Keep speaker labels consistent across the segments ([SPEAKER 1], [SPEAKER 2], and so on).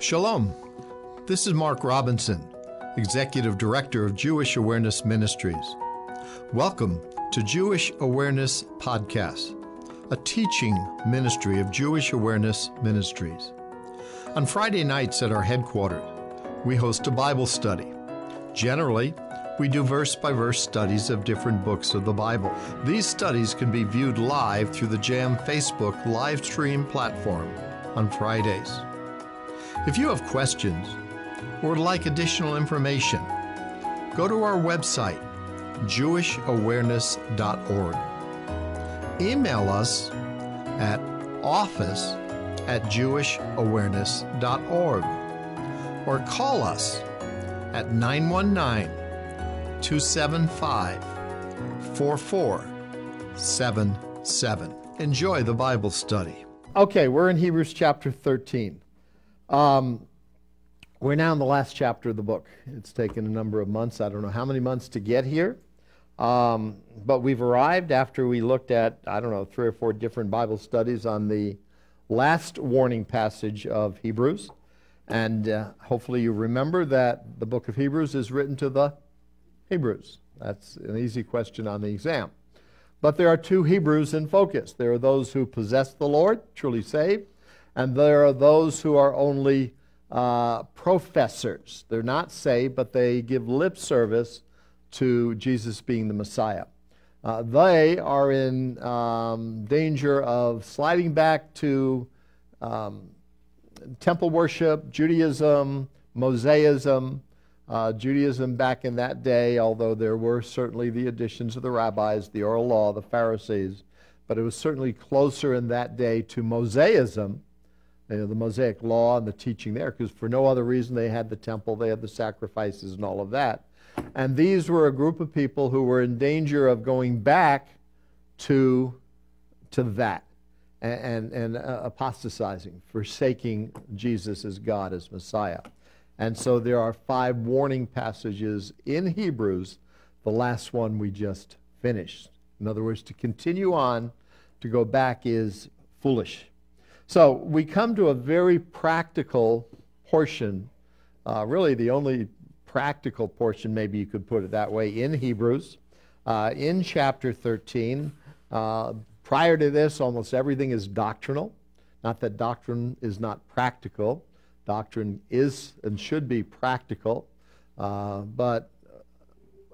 [SPEAKER 1] Shalom. This is Mark Robinson, Executive Director of Jewish Awareness Ministries. Welcome to Jewish Awareness Podcast, a teaching ministry of Jewish Awareness Ministries. On Friday nights at our headquarters, we host a Bible study. Generally, we do verse by verse studies of different books of the Bible. These studies can be viewed live through the JAM Facebook live stream platform on Fridays. If you have questions or would like additional information, go to our website, jewishawareness.org. Email us at office at jewishawareness.org or call us at 919 275 4477. Enjoy the Bible study. Okay, we're in Hebrews chapter 13. Um, we're now in the last chapter of the book. It's taken a number of months. I don't know how many months to get here. Um, but we've arrived after we looked at, I don't know, three or four different Bible studies on the last warning passage of Hebrews. And uh, hopefully you remember that the book of Hebrews is written to the Hebrews. That's an easy question on the exam. But there are two Hebrews in focus. There are those who possess the Lord, truly saved, and there are those who are only uh, professors. They're not saved, but they give lip service to Jesus being the Messiah. Uh, they are in um, danger of sliding back to um, temple worship, Judaism, Mosaism, uh, Judaism back in that day, although there were certainly the additions of the rabbis, the oral law, the Pharisees, but it was certainly closer in that day to Mosaism, you know, the Mosaic law and the teaching there, because for no other reason they had the temple, they had the sacrifices and all of that. And these were a group of people who were in danger of going back to, to that and, and, and uh, apostatizing, forsaking Jesus as God, as Messiah. And so there are five warning passages in Hebrews, the last one we just finished. In other words, to continue on, to go back is foolish. So we come to a very practical portion, uh, really the only practical portion, maybe you could put it that way, in Hebrews, uh, in chapter 13. Uh, prior to this, almost everything is doctrinal. Not that doctrine is not practical. Doctrine is and should be practical. Uh, but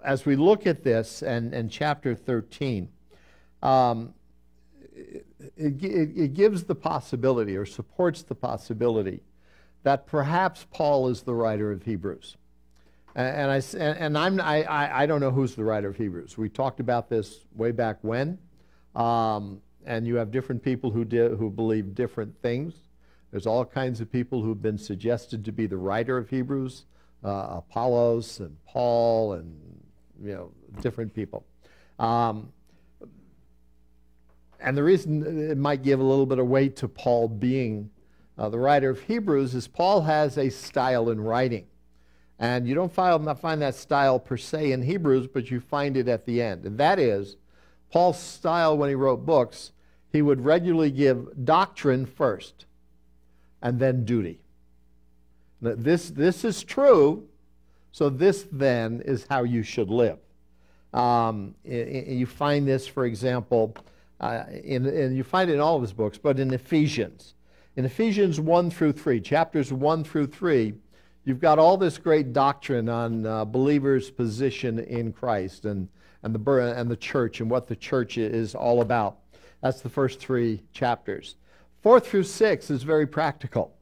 [SPEAKER 1] as we look at this and, and chapter 13, um, it, it, it gives the possibility or supports the possibility that perhaps Paul is the writer of Hebrews. And, I, and I'm, I, I don't know who's the writer of Hebrews. We talked about this way back when. Um, and you have different people who, di- who believe different things. There's all kinds of people who've been suggested to be the writer of Hebrews, uh, Apollos and Paul and you know different people. Um, and the reason it might give a little bit of weight to Paul being uh, the writer of Hebrews is Paul has a style in writing. And you don't find, find that style per se in Hebrews, but you find it at the end. And that is, Paul's style when he wrote books, he would regularly give doctrine first and then duty. This, this is true, so this then is how you should live. Um, you find this, for example, uh, in, and you find it in all of his books, but in Ephesians. In Ephesians 1 through 3, chapters 1 through 3, you've got all this great doctrine on uh, believers' position in Christ and, and, the, and the church and what the church is all about. That's the first three chapters. Four through six is very practical.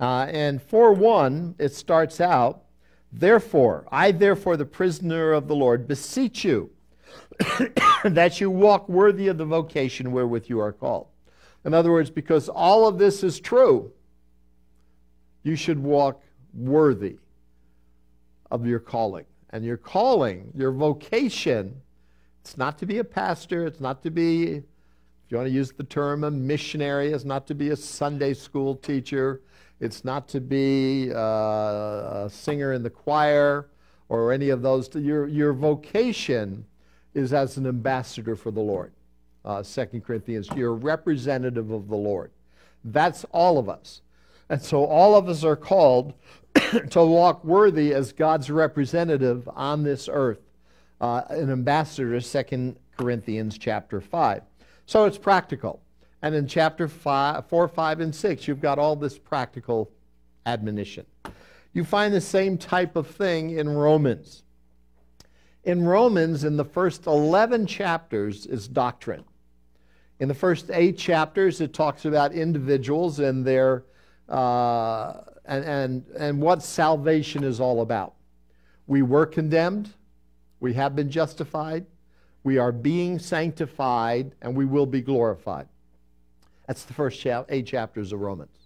[SPEAKER 1] Uh, and 4 1, it starts out, Therefore, I, therefore, the prisoner of the Lord, beseech you that you walk worthy of the vocation wherewith you are called. In other words, because all of this is true, you should walk worthy of your calling. And your calling, your vocation, it's not to be a pastor, it's not to be if you want to use the term a missionary, it's not to be a Sunday school teacher. It's not to be uh, a singer in the choir or any of those. Your, your vocation is as an ambassador for the Lord. Uh, 2 Corinthians, you're a representative of the Lord. That's all of us. And so all of us are called to walk worthy as God's representative on this earth, uh, an ambassador, 2 Corinthians chapter 5. So it's practical. And in chapter five, 4, 5, and 6, you've got all this practical admonition. You find the same type of thing in Romans. In Romans, in the first 11 chapters, is doctrine. In the first eight chapters, it talks about individuals and their uh, and, and, and what salvation is all about. We were condemned, we have been justified, we are being sanctified, and we will be glorified. That's the first cha- eight chapters of Romans.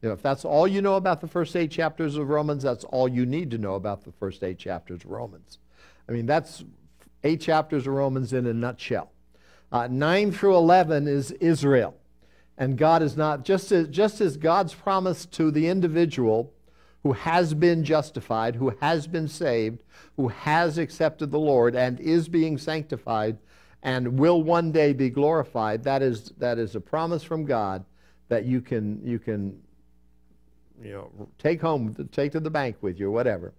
[SPEAKER 1] You know, if that's all you know about the first eight chapters of Romans, that's all you need to know about the first eight chapters of Romans. I mean, that's eight chapters of Romans in a nutshell. Uh, 9 through 11 is Israel. And God is not, just as, just as God's promise to the individual who has been justified, who has been saved, who has accepted the Lord and is being sanctified and will one day be glorified, that is, that is a promise from God that you can, you can you know, take home, take to the bank with you, whatever.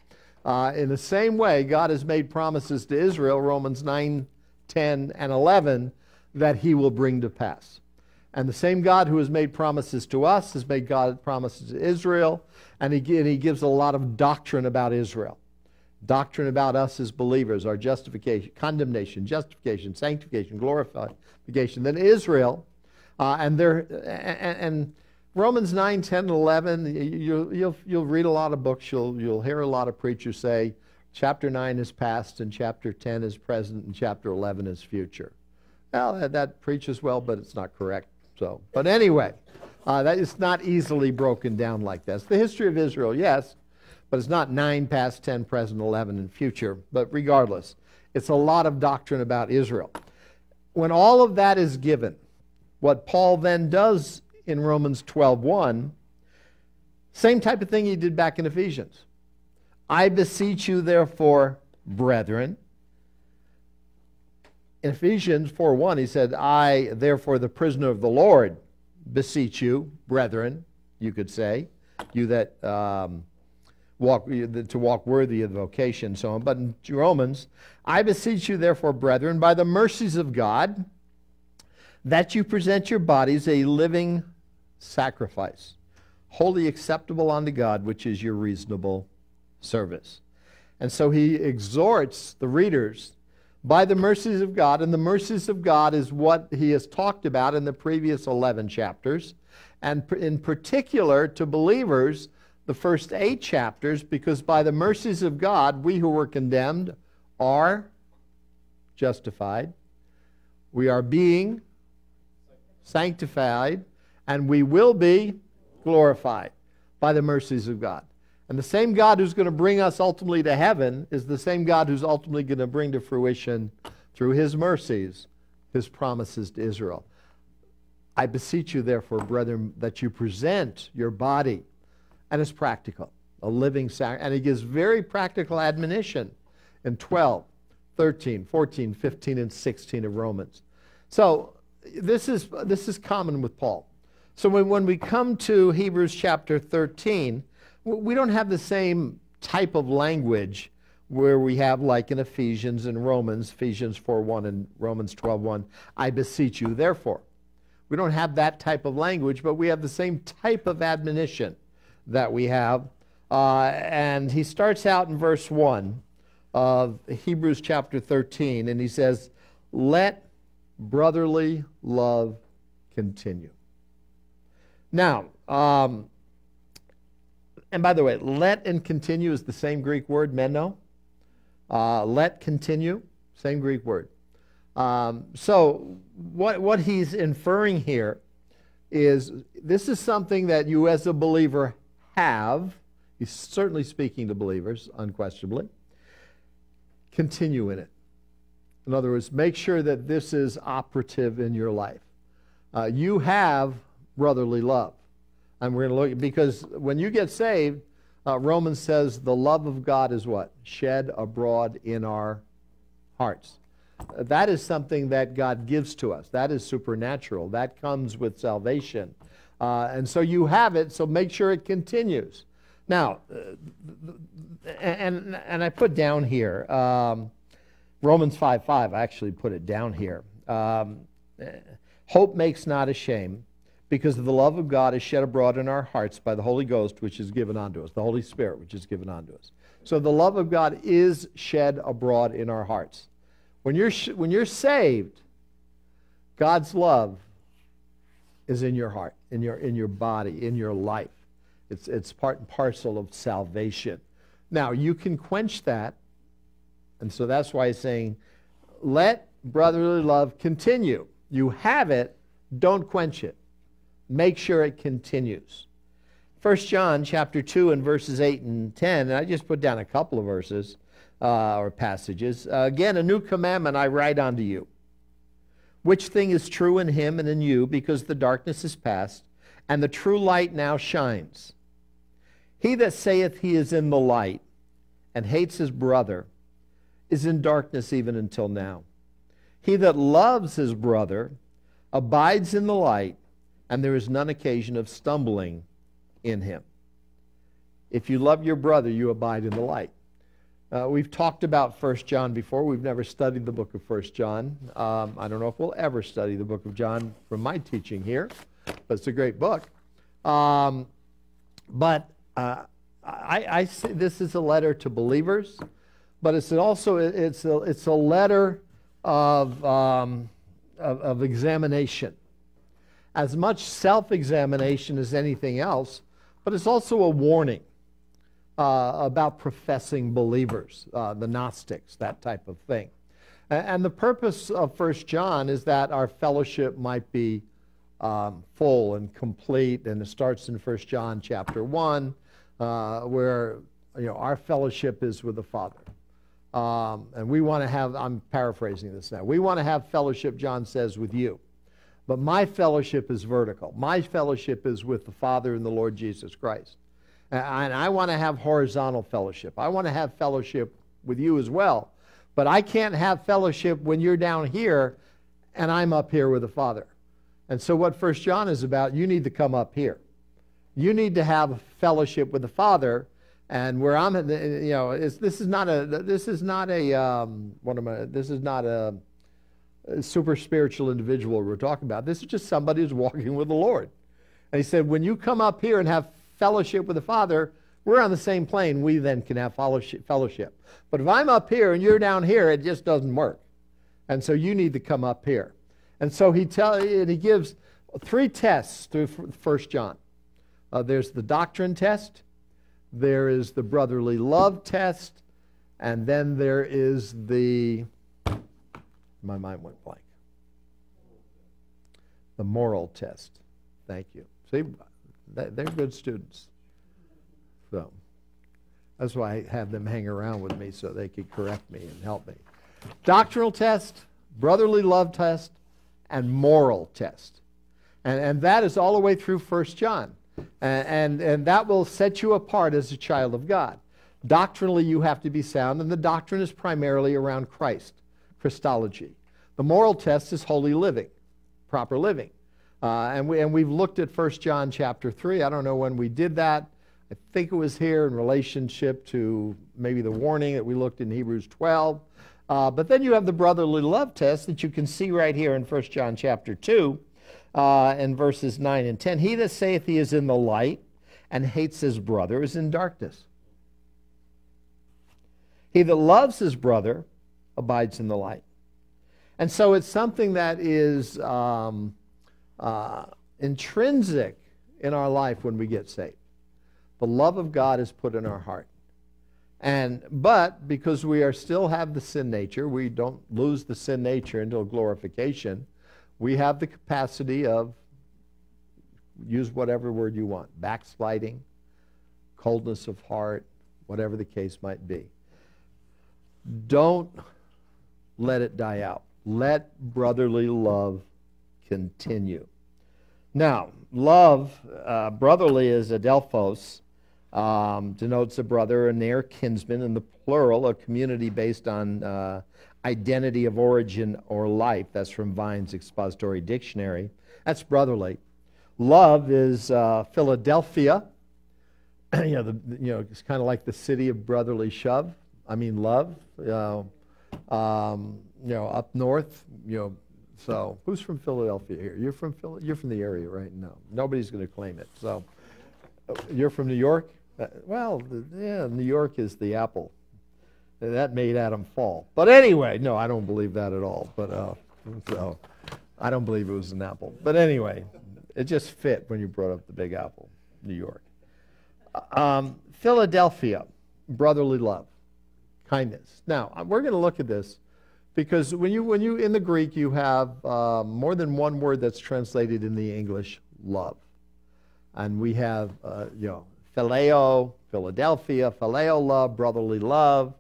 [SPEAKER 1] Uh, in the same way, God has made promises to Israel, Romans 9, 10, and 11, that he will bring to pass. And the same God who has made promises to us has made God promises to Israel, and he, and he gives a lot of doctrine about Israel. Doctrine about us as believers, our justification, condemnation, justification, sanctification, glorification. Then Israel, uh, and, there, and, and Romans 9, 10, and 11, you, you'll, you'll read a lot of books, you'll, you'll hear a lot of preachers say chapter 9 is past, and chapter 10 is present, and chapter 11 is future. Well, that, that preaches well, but it's not correct. So, but anyway, uh, that is not easily broken down like this. The history of Israel, yes, but it's not 9 past 10, present 11, and future. But regardless, it's a lot of doctrine about Israel. When all of that is given, what Paul then does in Romans 12:1, same type of thing he did back in Ephesians. I beseech you, therefore, brethren, in Ephesians 4 1, he said, I, therefore, the prisoner of the Lord, beseech you, brethren, you could say, you that um, walk, to walk worthy of the vocation, and so on. But in Romans, I beseech you, therefore, brethren, by the mercies of God, that you present your bodies a living sacrifice, wholly acceptable unto God, which is your reasonable service. And so he exhorts the readers by the mercies of God. And the mercies of God is what he has talked about in the previous 11 chapters. And in particular to believers, the first eight chapters, because by the mercies of God, we who were condemned are justified. We are being sanctified, and we will be glorified by the mercies of God. And the same God who's going to bring us ultimately to heaven is the same God who's ultimately going to bring to fruition through his mercies his promises to Israel. I beseech you, therefore, brethren, that you present your body, and it's practical, a living sacrifice. And he gives very practical admonition in 12, 13, 14, 15, and 16 of Romans. So this is, this is common with Paul. So when, when we come to Hebrews chapter 13, we don't have the same type of language where we have like in Ephesians and Romans, Ephesians 4:1 and Romans 12:1, I beseech you therefore. We don't have that type of language, but we have the same type of admonition that we have. Uh, and he starts out in verse 1 of Hebrews chapter 13, and he says, Let brotherly love continue. Now, um, and by the way, let and continue is the same Greek word, meno. Uh, let continue, same Greek word. Um, so, what, what he's inferring here is this is something that you as a believer have. He's certainly speaking to believers, unquestionably. Continue in it. In other words, make sure that this is operative in your life. Uh, you have brotherly love. And we're going to look because when you get saved, uh, Romans says the love of God is what? Shed abroad in our hearts. That is something that God gives to us. That is supernatural. That comes with salvation. Uh, and so you have it, so make sure it continues. Now, uh, and, and I put down here um, Romans 5 5, I actually put it down here. Um, hope makes not ashamed because the love of God is shed abroad in our hearts by the Holy Ghost, which is given unto us, the Holy Spirit, which is given unto us. So the love of God is shed abroad in our hearts. When you're, when you're saved, God's love is in your heart, in your, in your body, in your life. It's, it's part and parcel of salvation. Now, you can quench that. And so that's why he's saying, let brotherly love continue. You have it, don't quench it. Make sure it continues. 1 John chapter 2 and verses 8 and 10, and I just put down a couple of verses uh, or passages. Uh, again, a new commandment I write unto you, which thing is true in him and in you, because the darkness is past, and the true light now shines. He that saith he is in the light and hates his brother is in darkness even until now. He that loves his brother abides in the light, and there is none occasion of stumbling in him. If you love your brother, you abide in the light. Uh, we've talked about 1 John before. We've never studied the book of 1 John. Um, I don't know if we'll ever study the book of John from my teaching here, but it's a great book. Um, but uh, I, I this is a letter to believers, but it's also it's a, it's a letter of, um, of, of examination. As much self-examination as anything else, but it's also a warning uh, about professing believers, uh, the Gnostics, that type of thing. And, the purpose of First John is that our fellowship might be um, full and complete, and it starts in First John chapter 1, uh, where you know, our fellowship is with the Father. Um, and we want to have, I'm paraphrasing this now, we want to have fellowship, John says, with you. But my fellowship is vertical. My fellowship is with the Father and the Lord Jesus Christ. And I want to have horizontal fellowship. I want to have fellowship with you as well. But I can't have fellowship when you're down here and I'm up here with the Father. And so, what First John is about, you need to come up here. You need to have fellowship with the Father. And where I'm, you know, this is not a, this is not a, um, what am I, this is not a, super spiritual individual we're talking about. This is just somebody who's walking with the Lord. And he said, when you come up here and have fellowship with the Father, we're on the same plane. We then can have fellowship. But if I'm up here and you're down here, it just doesn't work. And so you need to come up here. And so he tell, he gives three tests through First John. Uh, there's the doctrine test, there is the brotherly love test, and then there is the my mind went blank. The moral test. Thank you. See, they're good students. So that's why I have them hang around with me so they could correct me and help me. Doctrinal test, brotherly love test, and moral test. And, and that is all the way through First John. And, and, and that will set you apart as a child of God. Doctrinally, you have to be sound, and the doctrine is primarily around Christ. Christology. The moral test is holy living, proper living. Uh, and, we, and we've looked at 1 John chapter 3. I don't know when we did that. I think it was here in relationship to maybe the warning that we looked in Hebrews 12. Uh, but then you have the brotherly love test that you can see right here in 1 John chapter 2 uh, in verses 9 and 10. He that saith he is in the light and hates his brother is in darkness. He that loves his brother abides in the light. And so it's something that is um, uh, intrinsic in our life when we get saved. The love of God is put in our heart. And but because we are still have the sin nature, we don't lose the sin nature until glorification. We have the capacity of use whatever word you want, backsliding, coldness of heart, whatever the case might be. Don't let it die out. Let brotherly love continue. Now, love, uh, brotherly is adelphos, um, denotes a brother, a near kinsman, in the plural, a community based on uh, identity of origin or life. That's from Vine's Expository Dictionary. That's brotherly. love is uh, Philadelphia. you know, the, you know, it's kind of like the city of brotherly shove. I mean, love. Um, you know, up north. You know, so who's from Philadelphia here? You're from Phil- You're from the area, right? No, nobody's going to claim it. So, you're from New York. Uh, well, yeah, New York is the apple. That made Adam fall. But anyway, no, I don't believe that at all. But uh, so, I don't believe it was an apple. But anyway, it just fit when you brought up the Big Apple, New York. Um, Philadelphia, brotherly love, kindness. Now, uh, we're going to look at this because when you, when you in the Greek, you have uh, more than one word that's translated in the English, love. And we have, uh, you know, phileo, Philadelphia, phileo love, brotherly love.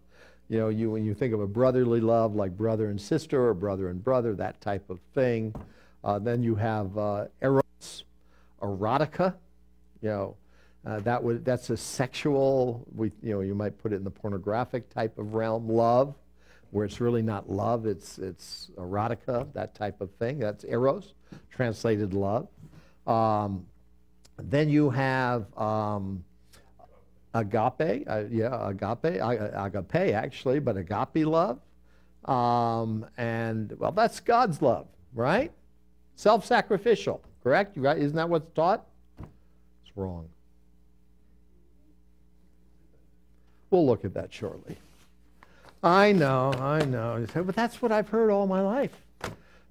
[SPEAKER 1] You know, you, when you think of a brotherly love, like brother and sister or brother and brother, that type of thing. Uh, then you have uh, eros, erotica. You know, uh, that would that's a sexual. We, you know, you might put it in the pornographic type of realm. Love, where it's really not love, it's it's erotica, that type of thing. That's eros, translated love. Um, then you have um, agape, uh, yeah, agape, agape actually, but agape love. Um, and well, that's God's love, right? Self-sacrificial, correct? Right? Isn't that what's taught? It's wrong. We'll look at that shortly. I know, I know. But that's what I've heard all my life.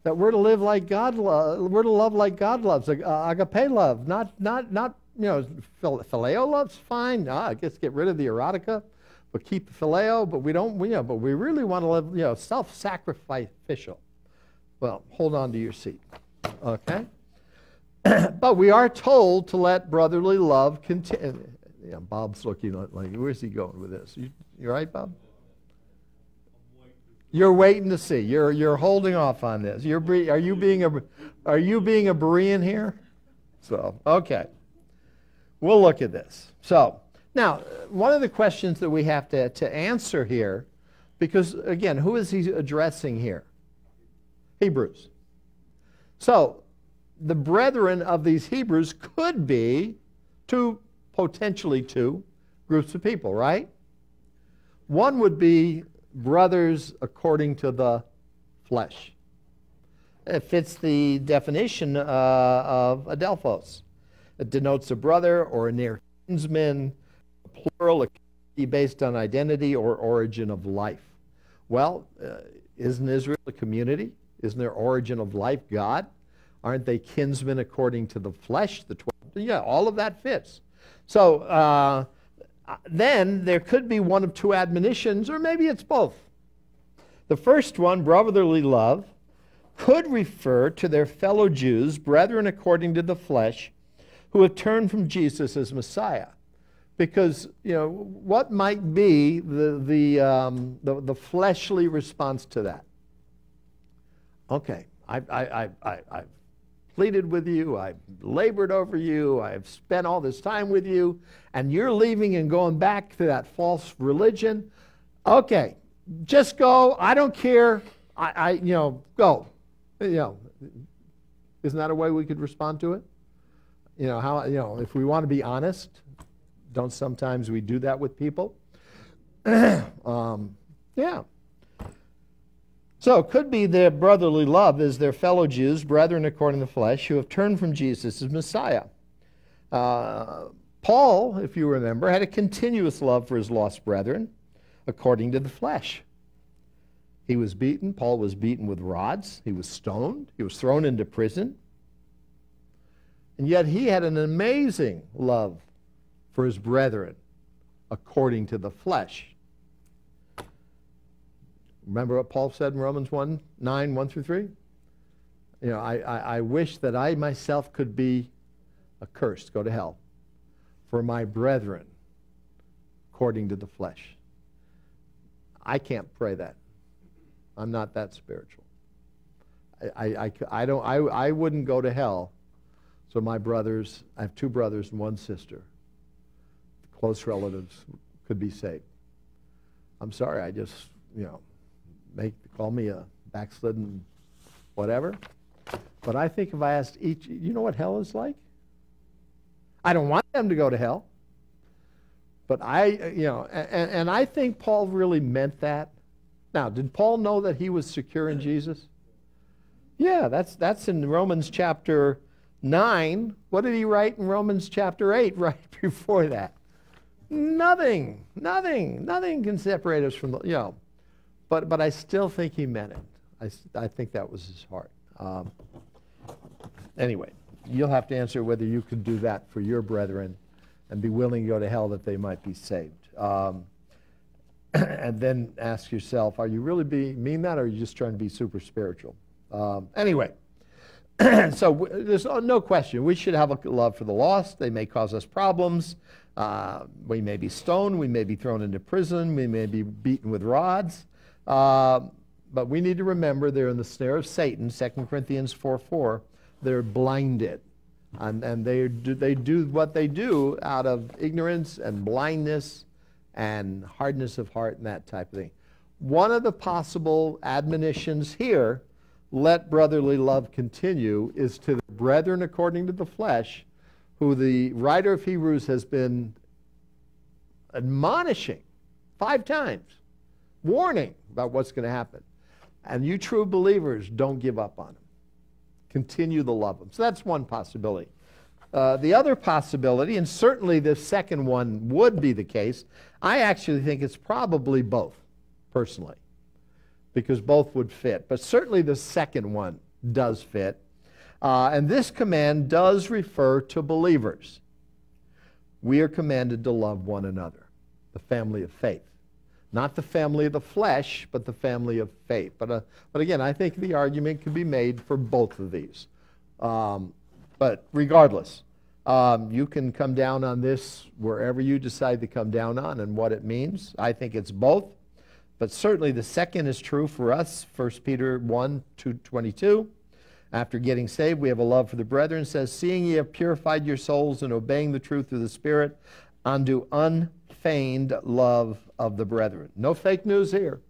[SPEAKER 1] That we're to live like God loves, we're to love like God loves, uh, agape love, not, not, not, you know, phileo love's fine. Ah, I guess get rid of the erotica, but keep the phileo, but we don't, you know, but we really want to live, you know, self-sacrificial. Well, hold on to your seat, okay? but we are told to let brotherly love continue. Yeah, Bob's looking like, where's he going with this? You, you right, Bob? You're waiting to see. You're, you're holding off on this. You're, are, you being a, are you being a Berean here? So, okay. We'll look at this. So, now, one of the questions that we have to, to answer here, because again, who is he addressing here? Hebrews. So, the brethren of these Hebrews could be two, potentially two groups of people, right? One would be brothers according to the flesh. It fits the definition uh, of adelphos. It denotes a brother or a near kinsman, plural, a based on identity or origin of life. Well, uh, isn't Israel a community? Isn't their origin of life God? Aren't they kinsmen according to the flesh? The 12? Yeah, all of that fits. So, uh, then there could be one of two admonitions, or maybe it's both. The first one, brotherly love, could refer to their fellow Jews, brethren according to the flesh, who have turned from Jesus as Messiah. Because, you know, what might be the, the, um, the, the fleshly response to that? Okay, I, I, I, I, pleaded with you, I've labored over you, I've spent all this time with you, and you're leaving and going back to that false religion. Okay, just go. I don't care. I, I you know, go. You know, isn't that a way we could respond to it? You know, how, you know, if we want to be honest, don't sometimes we do that with people? um, yeah. So it could be their brotherly love is their fellow Jews, brethren according to the flesh, who have turned from Jesus as Messiah. Uh, Paul, if you remember, had a continuous love for his lost brethren according to the flesh. He was beaten. Paul was beaten with rods. He was stoned. He was thrown into prison. And yet he had an amazing love for his brethren according to the flesh. Remember what Paul said in Romans 1 9, 1 through 3? You know, I, I, I wish that I myself could be accursed, go to hell, for my brethren according to the flesh. I can't pray that. I'm not that spiritual. I, I, I, don't, I, I wouldn't go to hell. So my brothers, I have two brothers and one sister, close relatives, could be saved. I'm sorry, I just, you know, make call me a backslidden whatever. But I think if I asked each, you know what hell is like? I don't want them to go to hell. But I, you know, and, and I think Paul really meant that. Now, did Paul know that he was secure in Jesus? Yeah, that's, that's in Romans chapter 9. What did he write in Romans chapter 8 right before that? Nothing, nothing, nothing can separate us from, the, you know. But, but I still think he meant it. I, I think that was his heart. Um, anyway, you'll have to answer whether you could do that for your brethren and be willing to go to hell that they might be saved. Um, and then ask yourself, are you really being mean that, or are you just trying to be super spiritual? Um, anyway, so w- there's no question we should have a love for the lost. They may cause us problems. Uh, we may be stoned. We may be thrown into prison. We may be beaten with rods. Uh, but we need to remember they're in the snare of Satan, 2 Corinthians 4 4. They're blinded. And, and they, do, they do what they do out of ignorance and blindness and hardness of heart and that type of thing. One of the possible admonitions here, let brotherly love continue, is to the brethren according to the flesh who the writer of Hebrews has been admonishing five times, warning about what's going to happen. And you true believers, don't give up on them. Continue to love them. So that's one possibility. Uh, the other possibility, and certainly the second one would be the case, I actually think it's probably both, personally, because both would fit. But certainly the second one does fit. Uh, and this command does refer to believers. We are commanded to love one another, the family of faith. Not the family of the flesh, but the family of faith. But, uh, but again, I think the argument can be made for both of these. Um, but regardless, um, you can come down on this wherever you decide to come down on and what it means. I think it's both. But certainly the second is true for us, 1 Peter 1 2, 22. After getting saved, we have a love for the brethren. Says, Seeing ye have purified your souls and obeying the truth through the Spirit, unto unfeigned love of the brethren. No fake news here.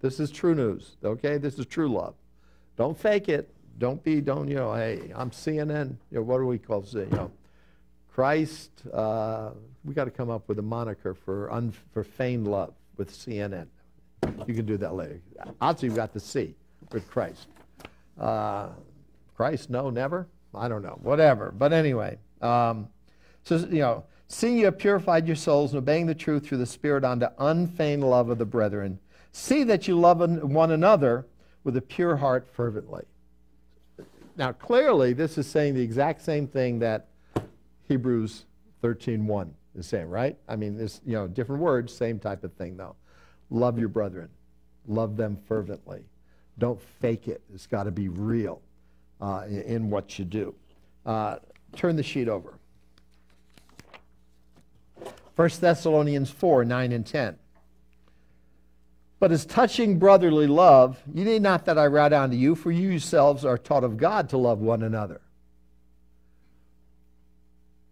[SPEAKER 1] This is true news, okay? This is true love. Don't fake it. Don't be, don't, you know, hey, I'm CNN. You know, what do we call, you know, Christ. Uh, we got to come up with a moniker for, un, for feigned love with CNN. You can do that later. Odds you've got the C with Christ. Uh, Christ, no, never. I don't know, whatever. But anyway, um, so you know, seeing you have purified your souls and obeying the truth through the Spirit unto unfeigned love of the brethren, see that you love one another with a pure heart fervently. Now, clearly, this is saying the exact same thing that Hebrews 13:1 is saying, right? I mean, it's you know different words, same type of thing though. Love your brethren, love them fervently. Don't fake it. It's got to be real uh, in, in, what you do. Uh, turn the sheet over. 1 Thessalonians 4 9 and 10. But as touching brotherly love, you need not that I write unto you, for you yourselves are taught of God to love one another.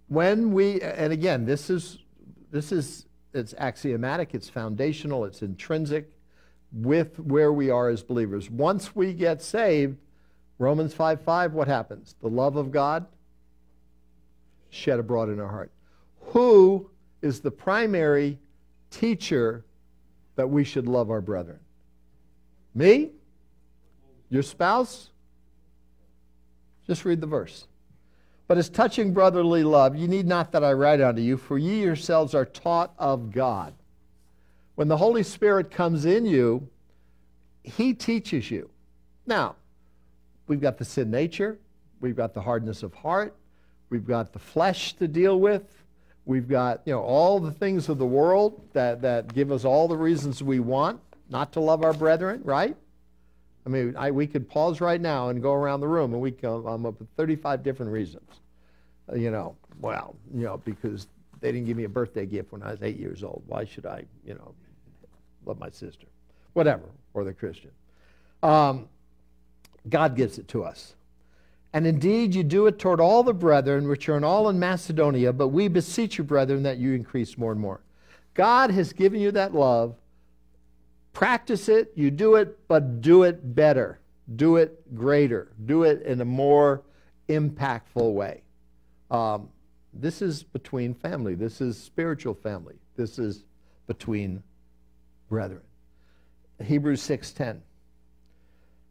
[SPEAKER 1] When we, and again, this is, this is, it's axiomatic, it's foundational, it's intrinsic with where we are as believers. Once we get saved, Romans 5 5, what happens? The love of God shed abroad in our heart. Who is the primary teacher that we should love our brethren? Me? Your spouse? Just read the verse. But as touching brotherly love, you need not that I write unto you, for ye yourselves are taught of God. When the Holy Spirit comes in you, He teaches you. Now, we've got the sin nature, we've got the hardness of heart, we've got the flesh to deal with, we've got you know all the things of the world that, that give us all the reasons we want not to love our brethren, right? I mean, I, we could pause right now and go around the room and we come up with 35 different reasons. Uh, you know, well, you know, because they didn't give me a birthday gift when I was eight years old. Why should I, you know, love my sister, whatever, or the Christian. Um, God gives it to us. And indeed, you do it toward all the brethren which are in all in Macedonia, but we beseech you, brethren, that you increase more and more. God has given you that love. Practice it, you do it, but do it better. Do it greater. Do it in a more impactful way. Um, This is between family. This is spiritual family. This is between brethren. Hebrews 6:10.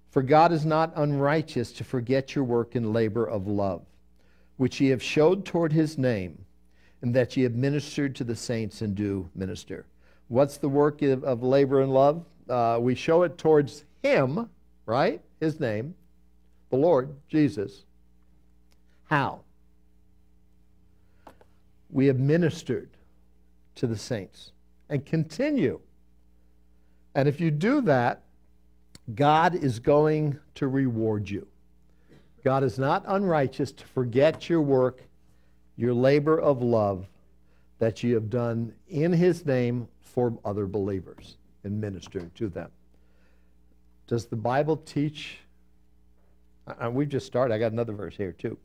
[SPEAKER 1] For God is not unrighteous to forget your work and labor of love, which ye have showed toward his name, and that ye have ministered to the saints and do minister. What's the work of, labor and love? Uh, we show it towards him, right? His name, the Lord, Jesus. How? We have ministered to the saints and continue. And if you do that, God is going to reward you. God is not unrighteous to forget your work, your labor of love that you have done in His name for other believers and ministering to them. Does the Bible teach? Uh, we've just started. I got another verse here, too.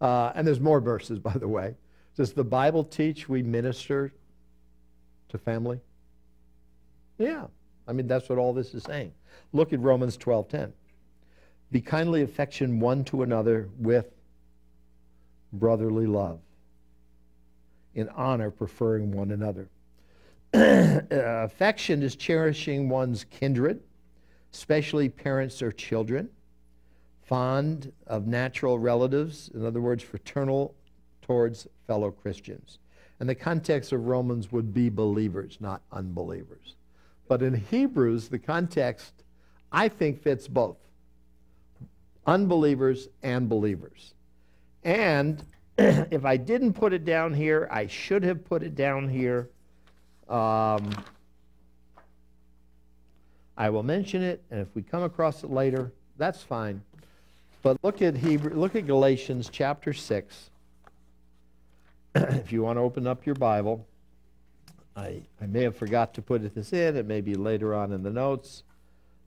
[SPEAKER 1] Uh, and there's more verses, by the way. Does the Bible teach we minister to family? Yeah. I mean, that's what all this is saying. Look at Romans 12:10. Be kindly affection one to another with brotherly love, in honor preferring one another. affection is cherishing one's kindred, especially parents or children, fond of natural relatives, in other words, fraternal towards fellow Christians. And the context of Romans would be believers, not unbelievers. But in Hebrews, the context, I think, fits both unbelievers and believers. And if I didn't put it down here, I should have put it down here. Um, I will mention it, and if we come across it later, that's fine. But look at Hebrew, look at Galatians chapter six. if you want to open up your Bible. I, I may have forgot to put this in. It may be later on in the notes.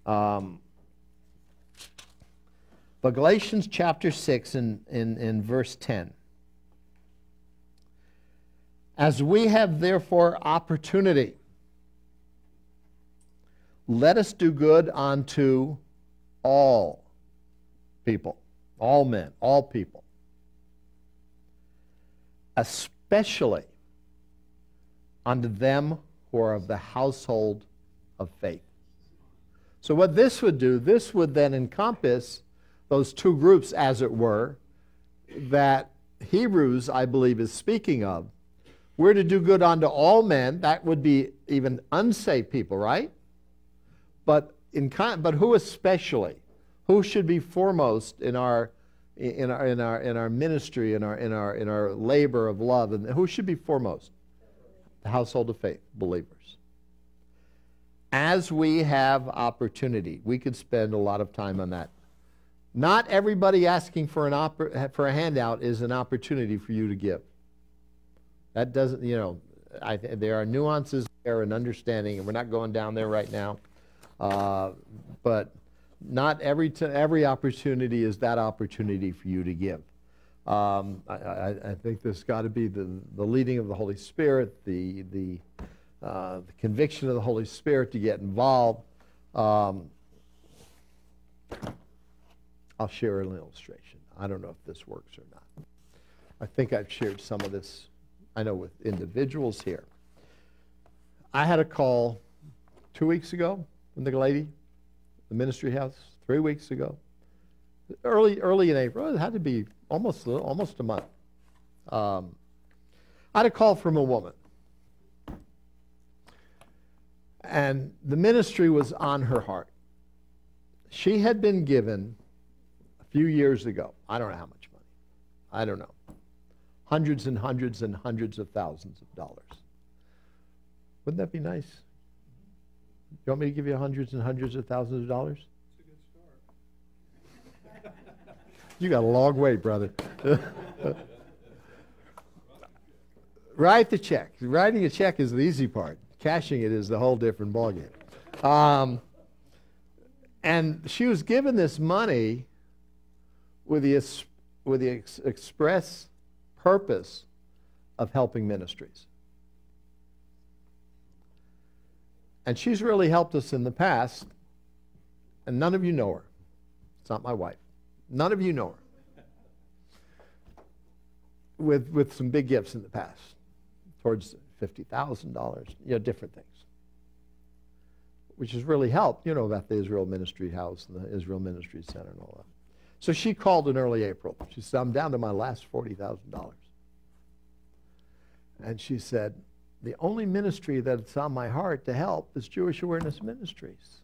[SPEAKER 1] Um, but Galatians chapter 6 in, in, in verse 10. As we have therefore opportunity, let us do good unto all people, all men, all people, especially unto them who are of the household of faith. So, what this would do, this would then encompass those two groups, as it were, that Hebrews, I believe, is speaking of. We're to do good unto all men. That would be even unsaved people, right? But, in, but who especially? Who should be foremost in our, in our, in our, in our ministry, in our, in, our, in our labor of love? And who should be foremost? The household of faith, believers. As we have opportunity, we could spend a lot of time on that. Not everybody asking for, an oppor- for a handout is an opportunity for you to give. That doesn't, you know, I, there are nuances there and understanding, and we're not going down there right now. Uh, but not every, t- every opportunity is that opportunity for you to give. Um, I, I, I, think there's got to be the, the leading of the Holy Spirit, the, the, uh, the conviction of the Holy Spirit to get involved. Um, I'll share an illustration. I don't know if this works or not. I think I've shared some of this, I know, with individuals here. I had a call two weeks ago from the lady, the ministry house, three weeks ago. Early, early in April, it had to be almost, almost a month. Um, I had a call from a woman. And the ministry was on her heart. She had been given a few years ago, I don't know how much money, I don't know, hundreds and hundreds and hundreds of thousands of dollars. Wouldn't that be nice? You want me to give you hundreds and hundreds of thousands of dollars? You got a long way, brother. Write the check. Writing a check is the easy part. Cashing it is the whole different ballgame. Um, and she was given this money with the, with the ex- express purpose of helping ministries. And she's really helped us in the past, and none of you know her. It's not my wife. None of you know her. with, with some big gifts in the past, towards $50,000, you know, different things, which has really helped, you know, about the Israel Ministry House and the Israel Ministry Center and all that. So she called in early April. She said, I'm down to my last $40,000. And she said, the only ministry that's on my heart to help is Jewish Awareness Ministries.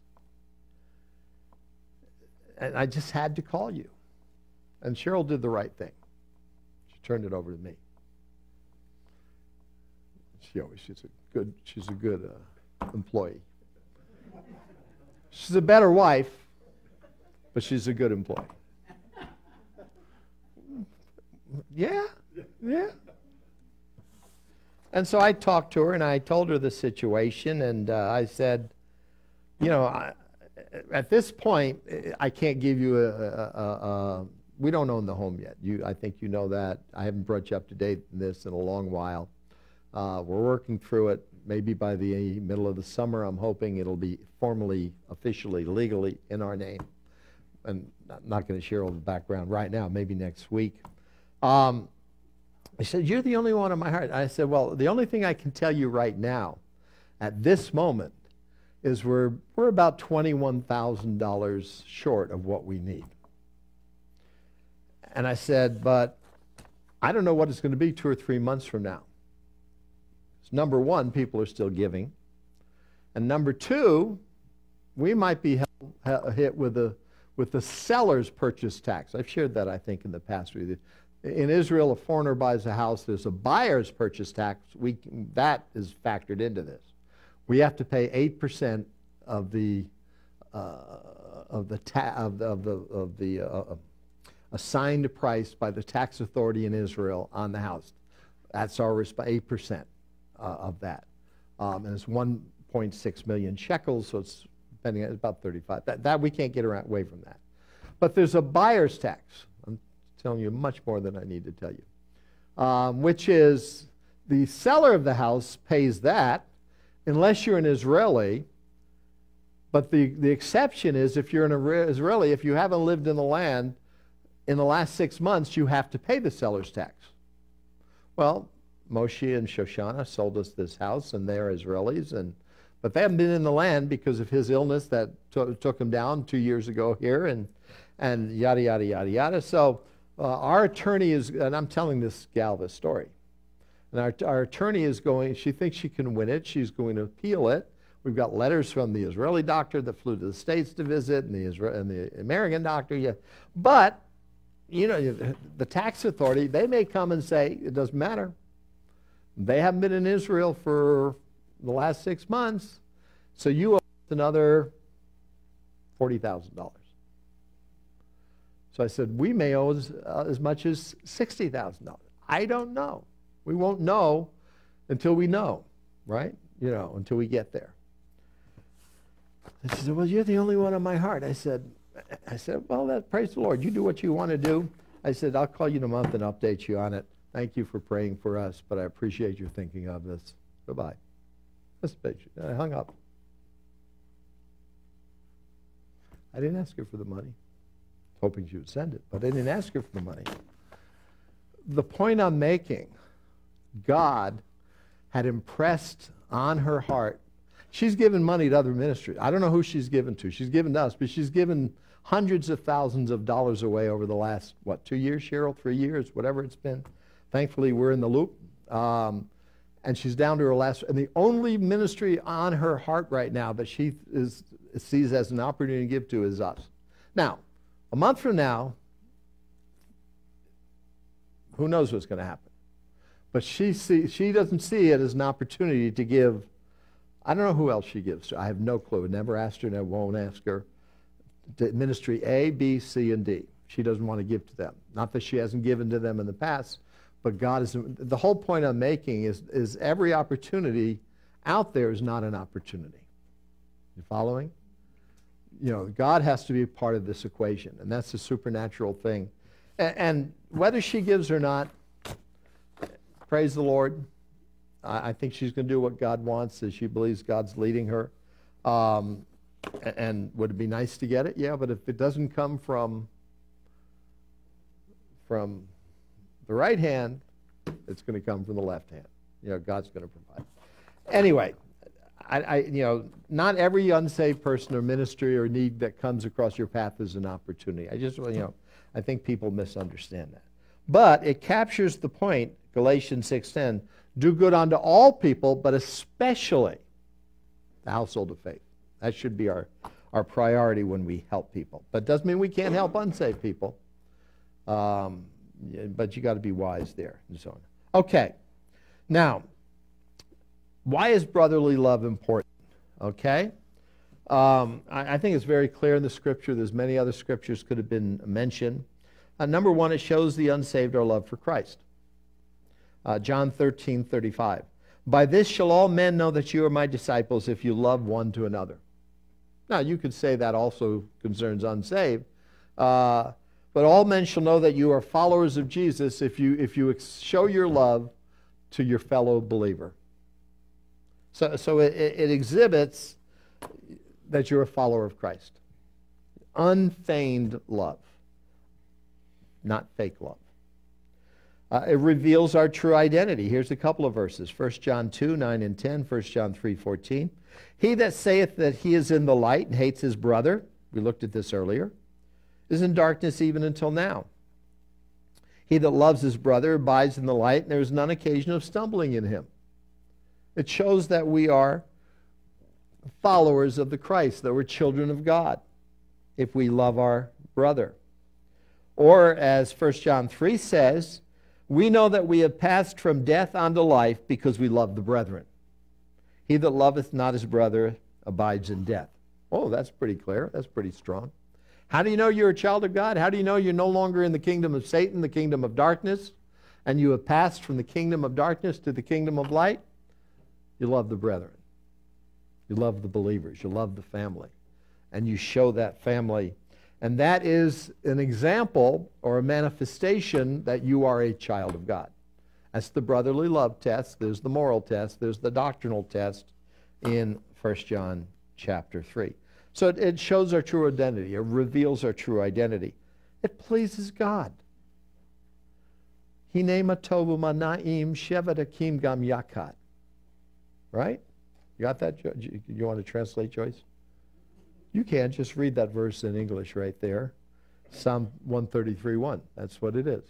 [SPEAKER 1] And I just had to call you. And Cheryl did the right thing. She turned it over to me. She always, she's a good, she's a good uh, employee. She's a better wife, but she's a good employee. Yeah, yeah. And so I talked to her and I told her the situation, and uh, I said, you know, I, at this point, I can't give you a, a, a, we don't own the home yet. You, I think you know that. I haven't brought you up to date in this in a long while. Uh, we're working through it. Maybe by the middle of the summer, I'm hoping it'll be formally, officially, legally in our name. And I'm not going to share all the background right now, maybe next week. Um, he said, You're the only one in my heart. I said, Well, the only thing I can tell you right now, at this moment, is we're, we're about $21,000 short of what we need. And I said, But I don't know what it's going to be two or three months from now. Number one, people are still giving. And number two, we might be hit with the, with the seller's purchase tax. I've shared that, I think, in the past with you. In Israel, a foreigner buys a house, there's a buyer's purchase tax. We, that is factored into this. We have to pay 8% of the, uh, of the, of the, of the, of the uh, assigned price by the tax authority in Israel on the house. That's our 8% uh, of that. Um, and it's 1.6 million shekels, so it's depending on about 35. That, that we can't get around, away from that. But there's a buyer's tax. I'm telling you much more than I need to tell you, um, which is the seller of the house pays that unless you're an Israeli. But the, the exception is if you're an Israeli, if you haven't lived in the land in the last six months, you have to pay the seller's tax. Well, Moshe and Shoshana sold us this house, and they're Israelis, and but they haven't been in the land because of his illness that t- took him down two years ago here, and and yada yada yada yada. So uh, our attorney is, and I'm telling this gal this story, and our our attorney is going. She thinks she can win it. She's going to appeal it. We've got letters from the Israeli doctor that flew to the states to visit, and the Israel and the American doctor. Yeah, but you know, the tax authority, they may come and say, it doesn't matter. They haven't been in Israel for the last six months, so you owe another $40,000. So I said, we may owe as, uh, as much as $60,000. I don't know. We won't know until we know, right? You know, until we get there. she said, well, you're the only one on my heart. I said, I said, well, that, praise the Lord. You do what you want to do. I said, I'll call you in a month and update you on it. Thank you for praying for us, but I appreciate your thinking of this. Goodbye. I uh, hung up. I didn't ask her for the money, hoping she would send it, but I didn't ask her for the money. The point I'm making, God had impressed on her heart She's given money to other ministries. I don't know who she's given to. She's given to us, but she's given hundreds of thousands of dollars away over the last, what, two years, Cheryl? Three years, whatever it's been. Thankfully, we're in the loop. Um, and she's down to her last. And the only ministry on her heart right now that she is, sees as an opportunity to give to is us. Now, a month from now, who knows what's going to happen? But she, see, she doesn't see it as an opportunity to give I don't know who else she gives to. I have no clue. Never asked her, and I won't ask her. To ministry A, B, C, and D. She doesn't want to give to them. Not that she hasn't given to them in the past, but God is. The whole point I'm making is, is every opportunity out there is not an opportunity. You following? You know, God has to be part of this equation, and that's a supernatural thing. And, and whether she gives or not, praise the Lord. I, I think she's going to do what God wants as she believes God's leading her. Um, and would it be nice to get it? Yeah, but if it doesn't come from from the right hand, It's going to come from the left hand. You know, God's going to provide. Anyway, I, I, you know, not every unsaved person or ministry or need that comes across your path is an opportunity. I just, you know, I think people misunderstand that. But it captures the point, Galatians 6:10, do good unto all people, but especially the household of faith. That should be our, our priority when we help people. But doesn't mean we can't help unsaved people. Um, but you got to be wise there and so on. Okay. Now, why is brotherly love important? Okay? Um, I, I, think it's very clear in the scripture. There's many other scriptures could have been mentioned. Uh, number one, it shows the unsaved our love for Christ. Uh, John 13, 35. By this shall all men know that you are my disciples if you love one to another. Now, you could say that also concerns unsaved. Uh, but all men shall know that you are followers of Jesus if you, if you show your love to your fellow believer. So, so it, it exhibits that you're a follower of Christ. Unfeigned love, not fake love. Uh, it reveals our true identity. Here's a couple of verses 1 John 2 9 and 10, 1 John 3 14. He that saith that he is in the light and hates his brother, we looked at this earlier, is in darkness even until now. He that loves his brother abides in the light, and there is none occasion of stumbling in him. It shows that we are followers of the Christ, that we're children of God, if we love our brother. Or, as 1 John 3 says, we know that we have passed from death unto life because we love the brethren. He that loveth not his brother abides in death. Oh, that's pretty clear. That's pretty strong. How do you know you're a child of God? How do you know you're no longer in the kingdom of Satan, the kingdom of darkness, and you have passed from the kingdom of darkness to the kingdom of light? You love the brethren. You love the believers. You love the family. And you show that family. And that is an example or a manifestation that you are a child of God. That's the brotherly love test. There's the moral test. There's the doctrinal test in 1 John chapter 3. So it, it shows our true identity. It reveals our true identity. It pleases God. Shevet gam. Right? You got that? You, you want to translate, Joyce? You can't Just read that verse in English right there. Psalm 133 1. That's what it is.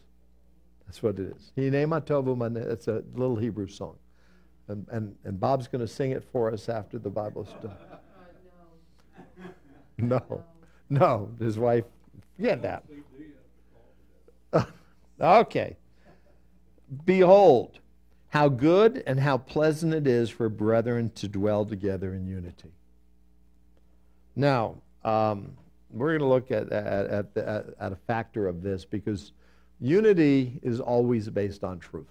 [SPEAKER 1] That's what it is. It's a little Hebrew song. And, and, and Bob's going to sing it for us after the Bible study. Uh, no. no. No. His wife, get that. okay. Behold, how good and how pleasant it is for brethren to dwell together in unity. Now, um, we're going to look at, at, at, at, a factor of this because unity is always based on truth.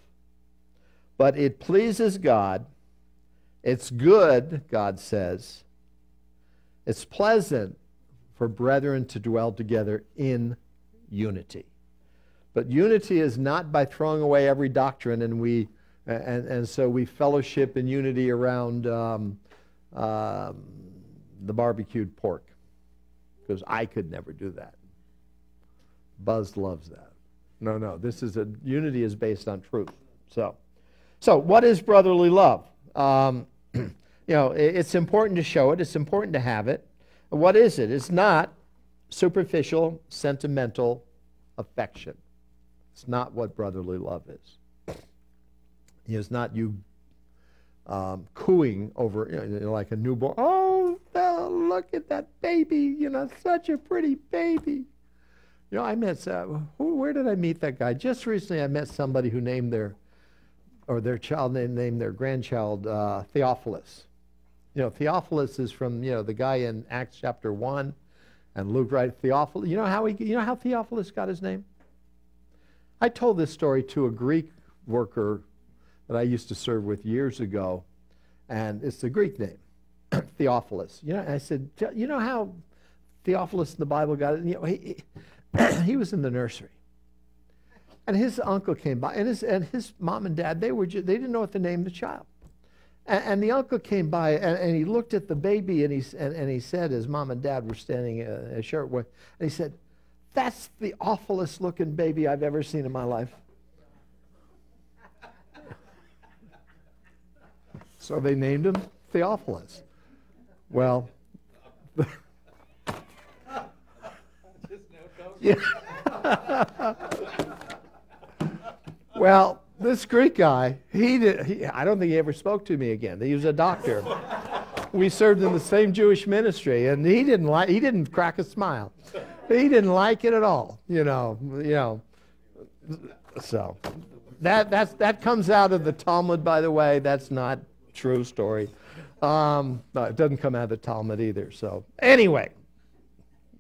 [SPEAKER 1] But it pleases God. It's good, God says. It's pleasant for brethren to dwell together in unity. But unity is not by throwing away every doctrine and we and, and so we fellowship in unity around um, um, the barbecued pork because I could never do that. Buzz loves that. No, no, this is a unity is based on truth. So, so what is brotherly love? Um, you know, it's important to show it. It's important to have it. What is it? It's not superficial, sentimental affection. It's not what brotherly love is It's not you um, cooing over you know, like a newborn. Oh, look at that baby! You know, such a pretty baby. You know, I met. Uh, who, where did I meet that guy? Just recently, I met somebody who named their or their child named, named their grandchild uh, Theophilus. You know, Theophilus is from you know the guy in Acts chapter one, and Luke right Theophilus. You know how he? You know how Theophilus got his name? I told this story to a Greek worker that I used to serve with years ago, and it's the Greek name, Theophilus. You know, I said, you know how Theophilus in the Bible got it? You know, he, he was in the nursery, and his uncle came by, and his and his mom and dad they were just, they didn't know what to name the child, and, and the uncle came by and, and, he looked at the baby and he and, and he said, his mom and dad were standing in a shirt with, and he said, "That's the awfulest looking baby I've ever seen in my life." So they named him Theophilus. Well, yeah. well, this Greek guy, he did. He, I don't think he ever spoke to me again. He was a doctor. we served in the same Jewish ministry, and he didn't like. He didn't crack a smile. He didn't like it at all. You know. You know. So that that's that comes out of the Talmud, by the way. That's not true story. Um, no, it doesn't come out of the Talmud either. So anyway,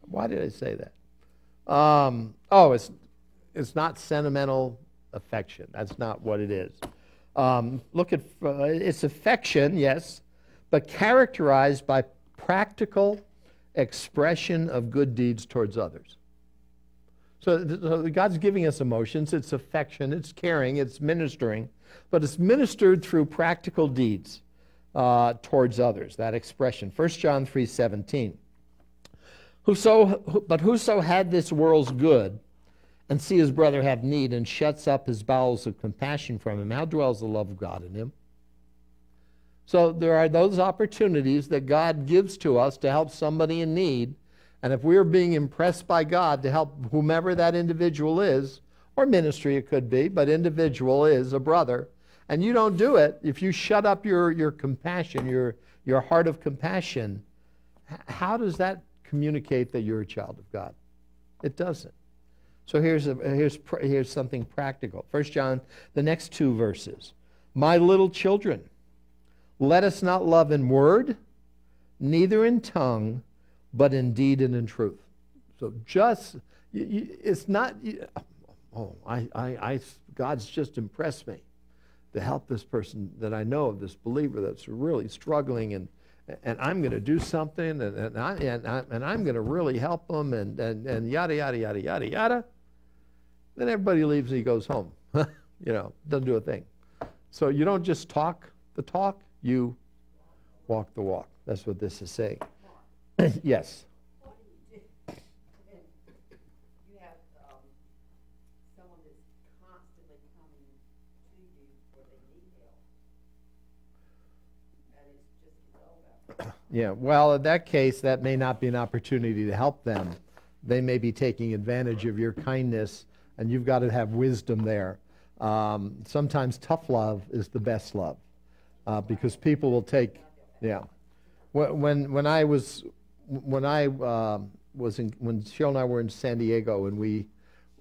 [SPEAKER 1] why did I say that? Um, oh, it's it's not sentimental affection. That's not what it is. Um, look at uh, it's affection, yes, but characterized by practical expression of good deeds towards others. So, so God's giving us emotions. It's affection, it's caring, it's ministering, but it's ministered through practical deeds uh, towards others. That expression, 1 John three seventeen. Whoso, but whoso had this world's good and see his brother have need and shuts up his bowels of compassion from him, how dwells the love of God in him? So there are those opportunities that God gives to us to help somebody in need. And if we're being impressed by God to help whomever that individual is, or ministry it could be, but individual is a brother, and you don't do it, if you shut up your, your compassion, your, your heart of compassion, how does that communicate that you're a child of God? It doesn't. So here's, a, here's, here's something practical. First John, the next two verses. My little children, let us not love in word, neither in tongue, but in deed and in truth. So just, it's not, oh, I, I, I, God's just impressed me to help this person that I know of, this believer that's really struggling and and I'm going to do something, and, and, I, and, I, and I'm going to really help them, and, and, and yada, yada, yada, yada, yada. Then everybody leaves and he goes home. you know, doesn't do a thing. So you don't just talk the talk, you walk the walk. That's what this is saying. yes. Yeah, well, in that case, that may not be an opportunity to help them. They may be taking advantage of your kindness and you've got to have wisdom there. Um, sometimes tough love is the best love uh, because people will take, yeah. When, when I was, when I uh, was in, when Cheryl and I were in San Diego and we,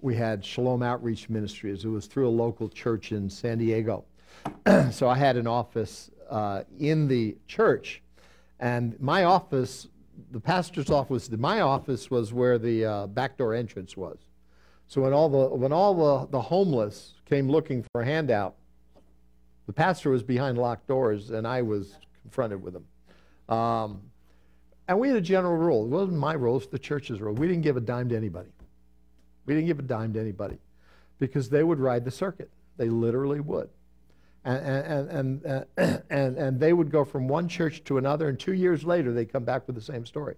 [SPEAKER 1] we had Shalom Outreach Ministries, it was through a local church in San Diego. so I had an office uh, in the church, and my office, the pastor's office, my office was where the uh, back door entrance was. So when all the when all the, the homeless came looking for a handout, the pastor was behind locked doors, and I was confronted with them. Um, and we had a general rule. It wasn't my rule, it's the church's rule. We didn't give a dime to anybody. We didn't give a dime to anybody because they would ride the circuit. They literally would. And, and, and, and, and they would go from one church to another, and two years later, they'd come back with the same story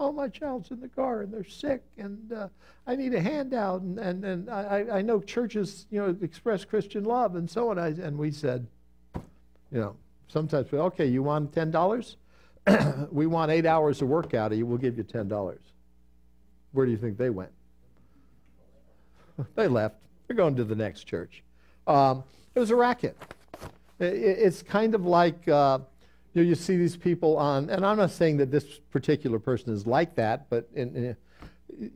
[SPEAKER 1] oh, my child's in the car and they're sick and uh, I need a handout. And, and, and I, I know churches, you know, express Christian love and so on. I, and we said, you know, sometimes, okay, you want $10? we want eight hours of work out of you. We'll give you $10. Where do you think they went? they left. They're going to the next church. Um, it was a racket. It's kind of like, uh, you, know, you see these people on, and I'm not saying that this particular person is like that, but in, in,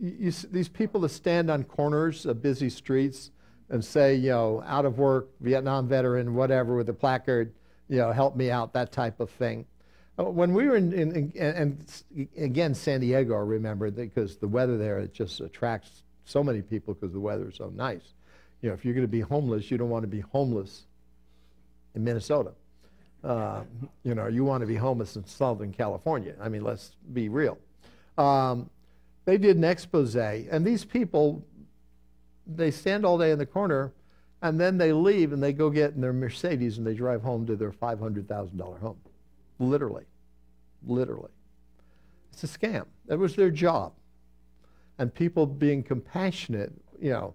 [SPEAKER 1] you, these people that stand on corners of busy streets and say, you know, out of work, Vietnam veteran, whatever, with a placard, you know, help me out, that type of thing. Uh, when we were in, in, in and again, San Diego, I remember, because the weather there, it just attracts so many people because the weather is so nice. You know, if you're going to be homeless, you don't want to be homeless in Minnesota. Uh, you know, you want to be homeless in Southern California. I mean, let's be real. Um, they did an expose, and these people, they stand all day in the corner, and then they leave and they go get in their Mercedes and they drive home to their $500,000 home. Literally. Literally. It's a scam. That was their job. And people being compassionate, you know.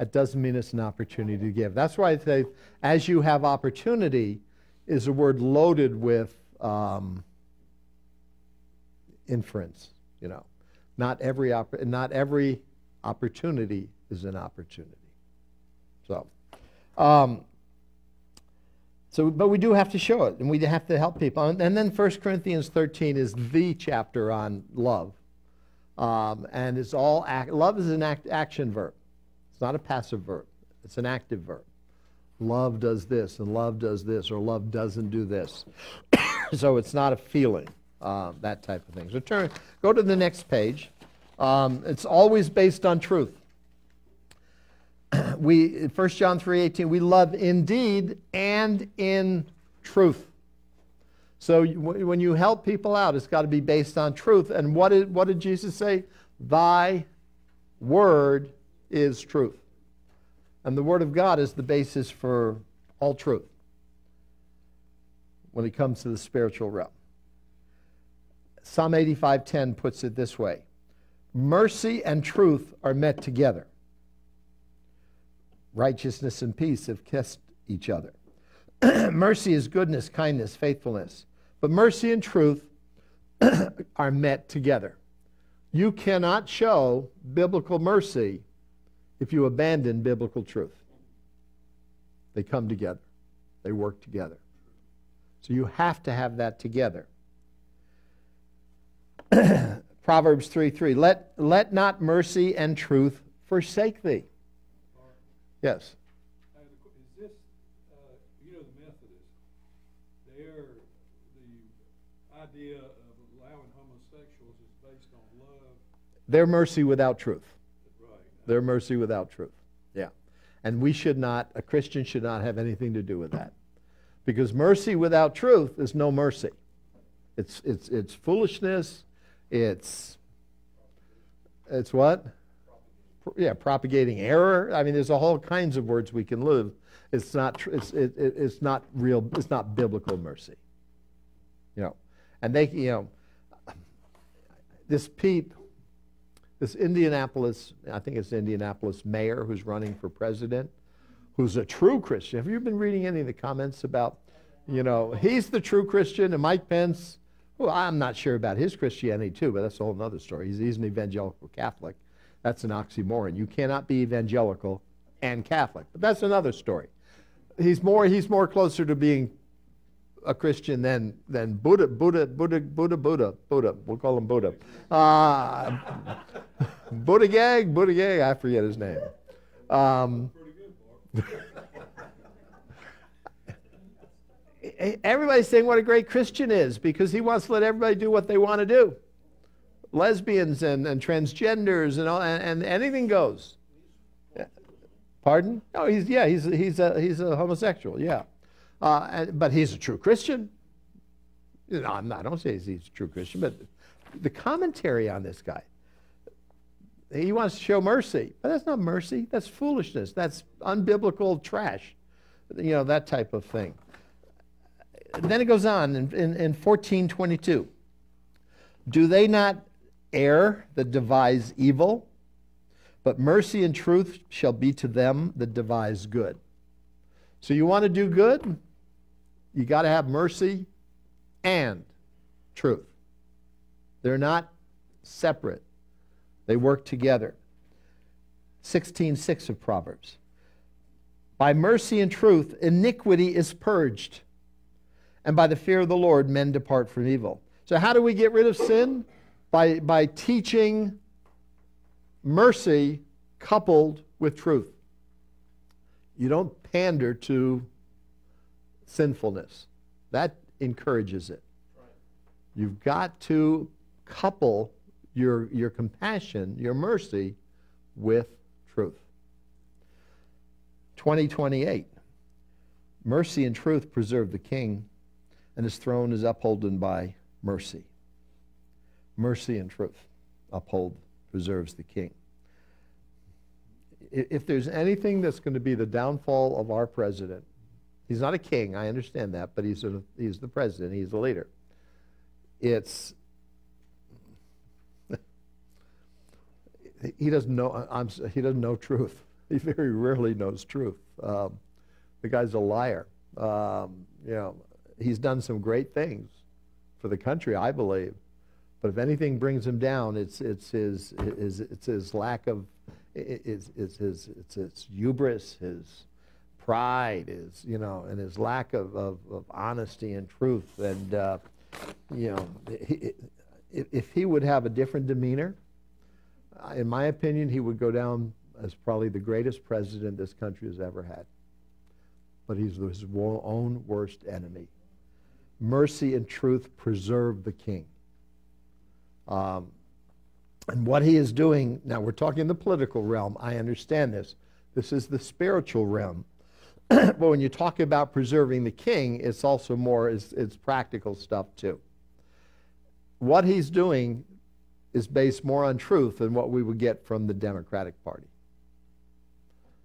[SPEAKER 1] that doesn't mean it's an opportunity to give. That's why I say, as you have opportunity, is a word loaded with um, inference. You know, not every not every opportunity is an opportunity. So. Um, so, but we do have to show it, and we have to help people. And, and then 1 Corinthians 13 is the chapter on love. Um, and it's all act, love is an act, action verb. It's not a passive verb. It's an active verb. Love does this, and love does this, or love doesn't do this. so it's not a feeling, uh, that type of thing. So turn, go to the next page. Um, it's always based on truth. we 1 John 3:18 we love indeed and in truth. So when you help people out it's got to be based on truth and what did what did Jesus say? Thy word is truth. And the word of God is the basis for all truth when it comes to the spiritual realm. Psalm 85:10 puts it this way. Mercy and truth are met together righteousness and peace have kissed each other. mercy is goodness, kindness, faithfulness. But mercy and truth are met together. You cannot show biblical mercy if you abandon biblical truth. They come together, they work together. So you have to have that together. Proverbs 3 3. Let, let not mercy and truth forsake thee. Yes.
[SPEAKER 2] Is this, you know, the Methodists, their, the idea of allowing homosexuals is based on love.
[SPEAKER 1] Their mercy without truth. Their mercy without truth. Yeah. And we should not, a Christian should not have anything to do with that. Because mercy without truth is no mercy. It's, it's, it's foolishness. It's, it's what? yeah, propagating error. I mean, there's all kinds of words we can live. It's not, it's, it, it's not real, it's not biblical mercy. You know, and they, you know, this Pete, this Indianapolis, I think it's Indianapolis mayor who's running for president, who's a true Christian. Have you been reading any of the comments about, you know, he's the true Christian and Mike Pence, well, I'm not sure about his Christianity too, but that's a whole other story. He's, he's an evangelical Catholic. That's an oxymoron. You cannot be evangelical and Catholic. But that's another story. He's more, he's more closer to being a Christian than, than Buddha, Buddha, Buddha, Buddha, Buddha, Buddha. We'll call him Buddha. Uh, Buddha Gag, Buddha Gag, I forget his name. Um, everybody's saying what a great Christian is because he wants to let everybody do what they want to do lesbians and, and transgenders and, all, and, and anything goes. Pardon? No, he's yeah, he's he's a he's a homosexual, yeah, uh, but he's a true Christian. No, I'm not. I don't say he's a true Christian, but the commentary on this guy, he wants to show mercy, but that's not mercy. That's foolishness. That's unbiblical trash. You know that type of thing. Then it goes on in, in, in 1422. Do they not err that devise evil, but mercy and truth shall be to them that devise good. So you want to do good? You got to have mercy and truth. They're not separate. They work together. 16:6 of Proverbs. By mercy and truth iniquity is purged, and by the fear of the Lord men depart from evil. So how do we get rid of sin? by, by teaching mercy coupled with truth. You don't pander to sinfulness, that encourages it. You've got to couple your, your compassion, your mercy, with truth. 2028. Mercy and truth preserve the king, and his throne is upholden by mercy. Mercy and truth uphold, preserves the king. If there's anything that's going to be the downfall of our president, he's not a king, I understand that, but he's, a, he's the president, he's the leader. It's he doesn't know. I'm, he doesn't know truth. He very rarely knows truth. Um, the guy's a liar. Um, you know, he's done some great things for the country, I believe. But if anything brings him down, it's it's his, his it's his lack of it's, it's his it's his hubris, his pride, his you know, and his lack of, of, of honesty and truth. And uh, you know, he, if he would have a different demeanor, in my opinion, he would go down as probably the greatest president this country has ever had. But he's his own worst enemy. Mercy and truth preserve the king. Um, and what he is doing, now we're talking the political realm, I understand this. This is the spiritual realm. but when you talk about preserving the king, it's also more, it's, it's practical stuff too. What he's doing is based more on truth than what we would get from the Democratic Party.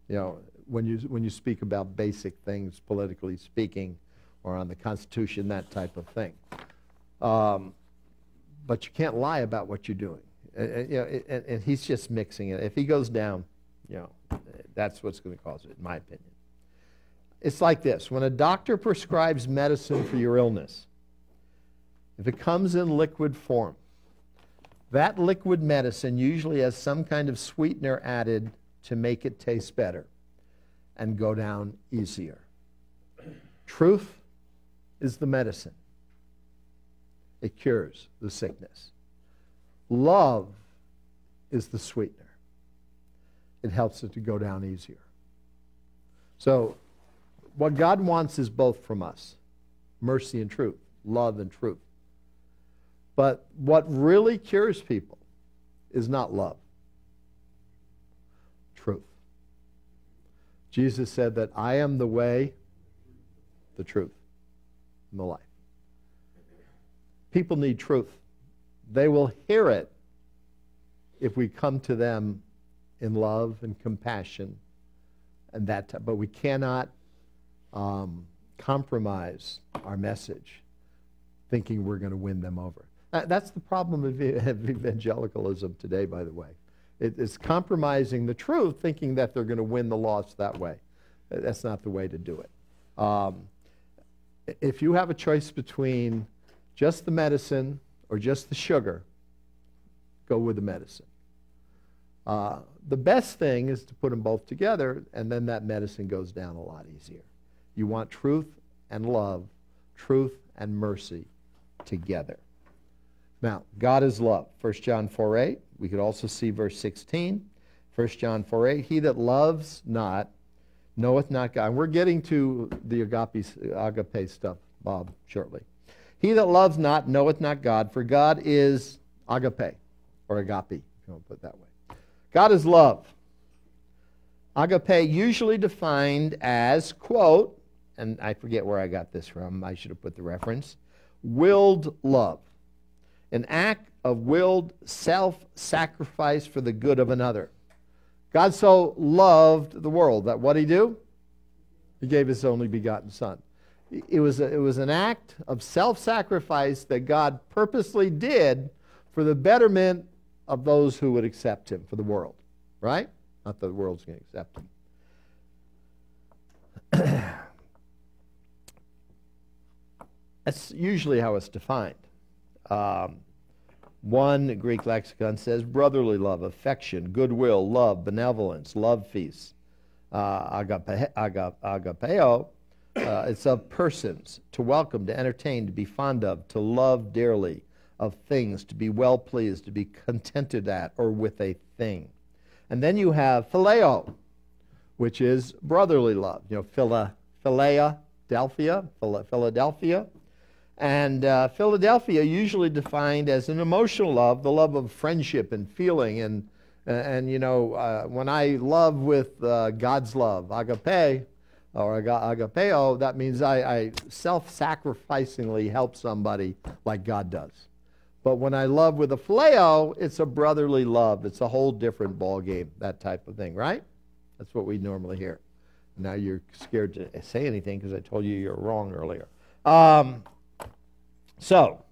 [SPEAKER 1] You know, when you, when you speak about basic things, politically speaking, or on the Constitution, that type of thing. Um, but you can't lie about what you're doing. And, you know, and, and he's just mixing it. If he goes down, you know, that's what's going to cause it, in my opinion. It's like this when a doctor prescribes medicine for your illness, if it comes in liquid form, that liquid medicine usually has some kind of sweetener added to make it taste better and go down easier. Truth is the medicine, it cures the sickness. Love is the sweetener, it helps it to go down easier. So, what God wants is both from us mercy and truth, love and truth. But what really cures people is not love, truth. Jesus said that I am the way, the truth, and the life. People need truth. They will hear it if we come to them in love and compassion and that but we cannot um, compromise our message thinking we're going to win them over that's the problem of evangelicalism today, by the way. it's compromising the truth, thinking that they're going to win the lost that way. That's not the way to do it. Um, if you have a choice between just the medicine or just the sugar, go with the medicine. Uh, the best thing is to put them both together, and then that medicine goes down a lot easier. You want truth and love, truth and mercy together. Now, God is love. 1 John 4 8. We could also see verse 16. 1 John 4 8. He that loves not knoweth not God. And we're getting to the agape, agape stuff, Bob, shortly. He that loves not knoweth not God, for God is agape, or agape, if you want to put it that way. God is love. Agape, usually defined as, quote, and I forget where I got this from, I should have put the reference, willed love an act of willed self sacrifice for the good of another. God so loved the world that what did he do? He gave his only begotten son. It was, a, it was an act of self sacrifice that God purposely did for the betterment of those who would accept him, for the world. Right? Not that the world's going to accept him. That's usually how it's defined. Um, one Greek lexicon says brotherly love, affection, goodwill, love, benevolence, love feasts. Uh, agape, agape, agapeo, uh, it's of persons, to welcome, to entertain, to be fond of, to love dearly, of things, to be well pleased, to be contented at, or with a thing. And then you have phileo, which is brotherly love. You know, phila, philea, Delphia, Philadelphia, and uh, Philadelphia, usually defined as an emotional love, the love of friendship and feeling. And, and you know, uh, when I love with uh, God's love, agape, or agapeo, that means I, I self sacrificingly help somebody like God does. But when I love with a phileo, it's a brotherly love. It's a whole different ball game, that type of thing, right? That's what we normally hear. Now you're scared to say anything because I told you you're wrong earlier. Um, so,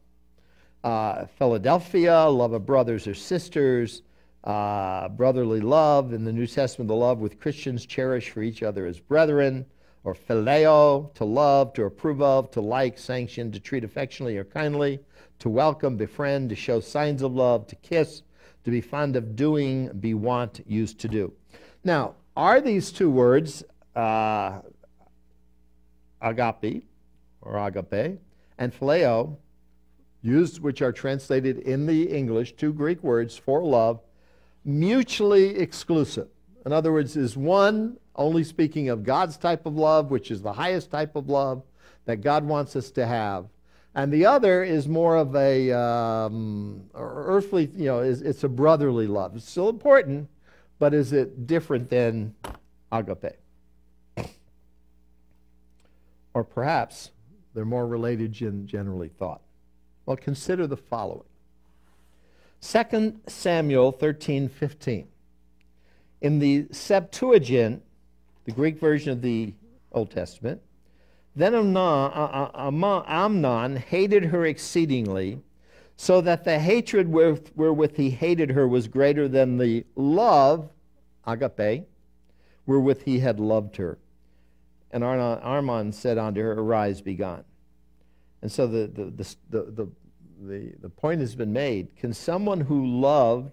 [SPEAKER 1] uh, Philadelphia, love of brothers or sisters, uh, brotherly love. In the New Testament, the love with Christians cherish for each other as brethren, or phileo, to love, to approve of, to like, sanction, to treat affectionately or kindly to welcome, befriend, to show signs of love, to kiss, to be fond of doing, be want, used to do. Now, are these two words, uh, agape or agape, and phileo, used which are translated in the English, two Greek words for love, mutually exclusive? In other words, is one only speaking of God's type of love, which is the highest type of love that God wants us to have, and the other is more of a um, earthly, you know, is, it's a brotherly love. It's still important, but is it different than agape? Or perhaps they're more related than generally thought. Well, consider the following 2 Samuel 13 15. In the Septuagint, the Greek version of the Old Testament, then uh, uh, Amnon hated her exceedingly, so that the hatred wherewith he hated her was greater than the love, agape, wherewith he had loved her. And Amnon said unto her, Arise, be gone. And so the, the, the, the, the, point has been made. Can someone who loved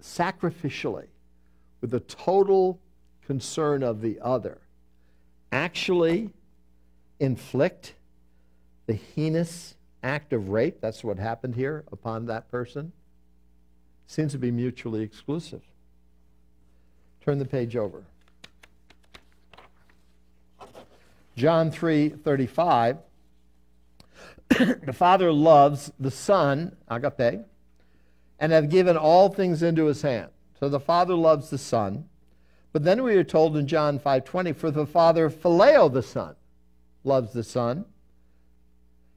[SPEAKER 1] sacrificially, with the total concern of the other, actually inflict the heinous act of rape, that's what happened here, upon that person, seems to be mutually exclusive. Turn the page over. John 3:35 The Father loves the Son, agape, and have given all things into his hand. So the Father loves the Son. But then we are told in John 5:20 for the Father phileo the Son loves the Son,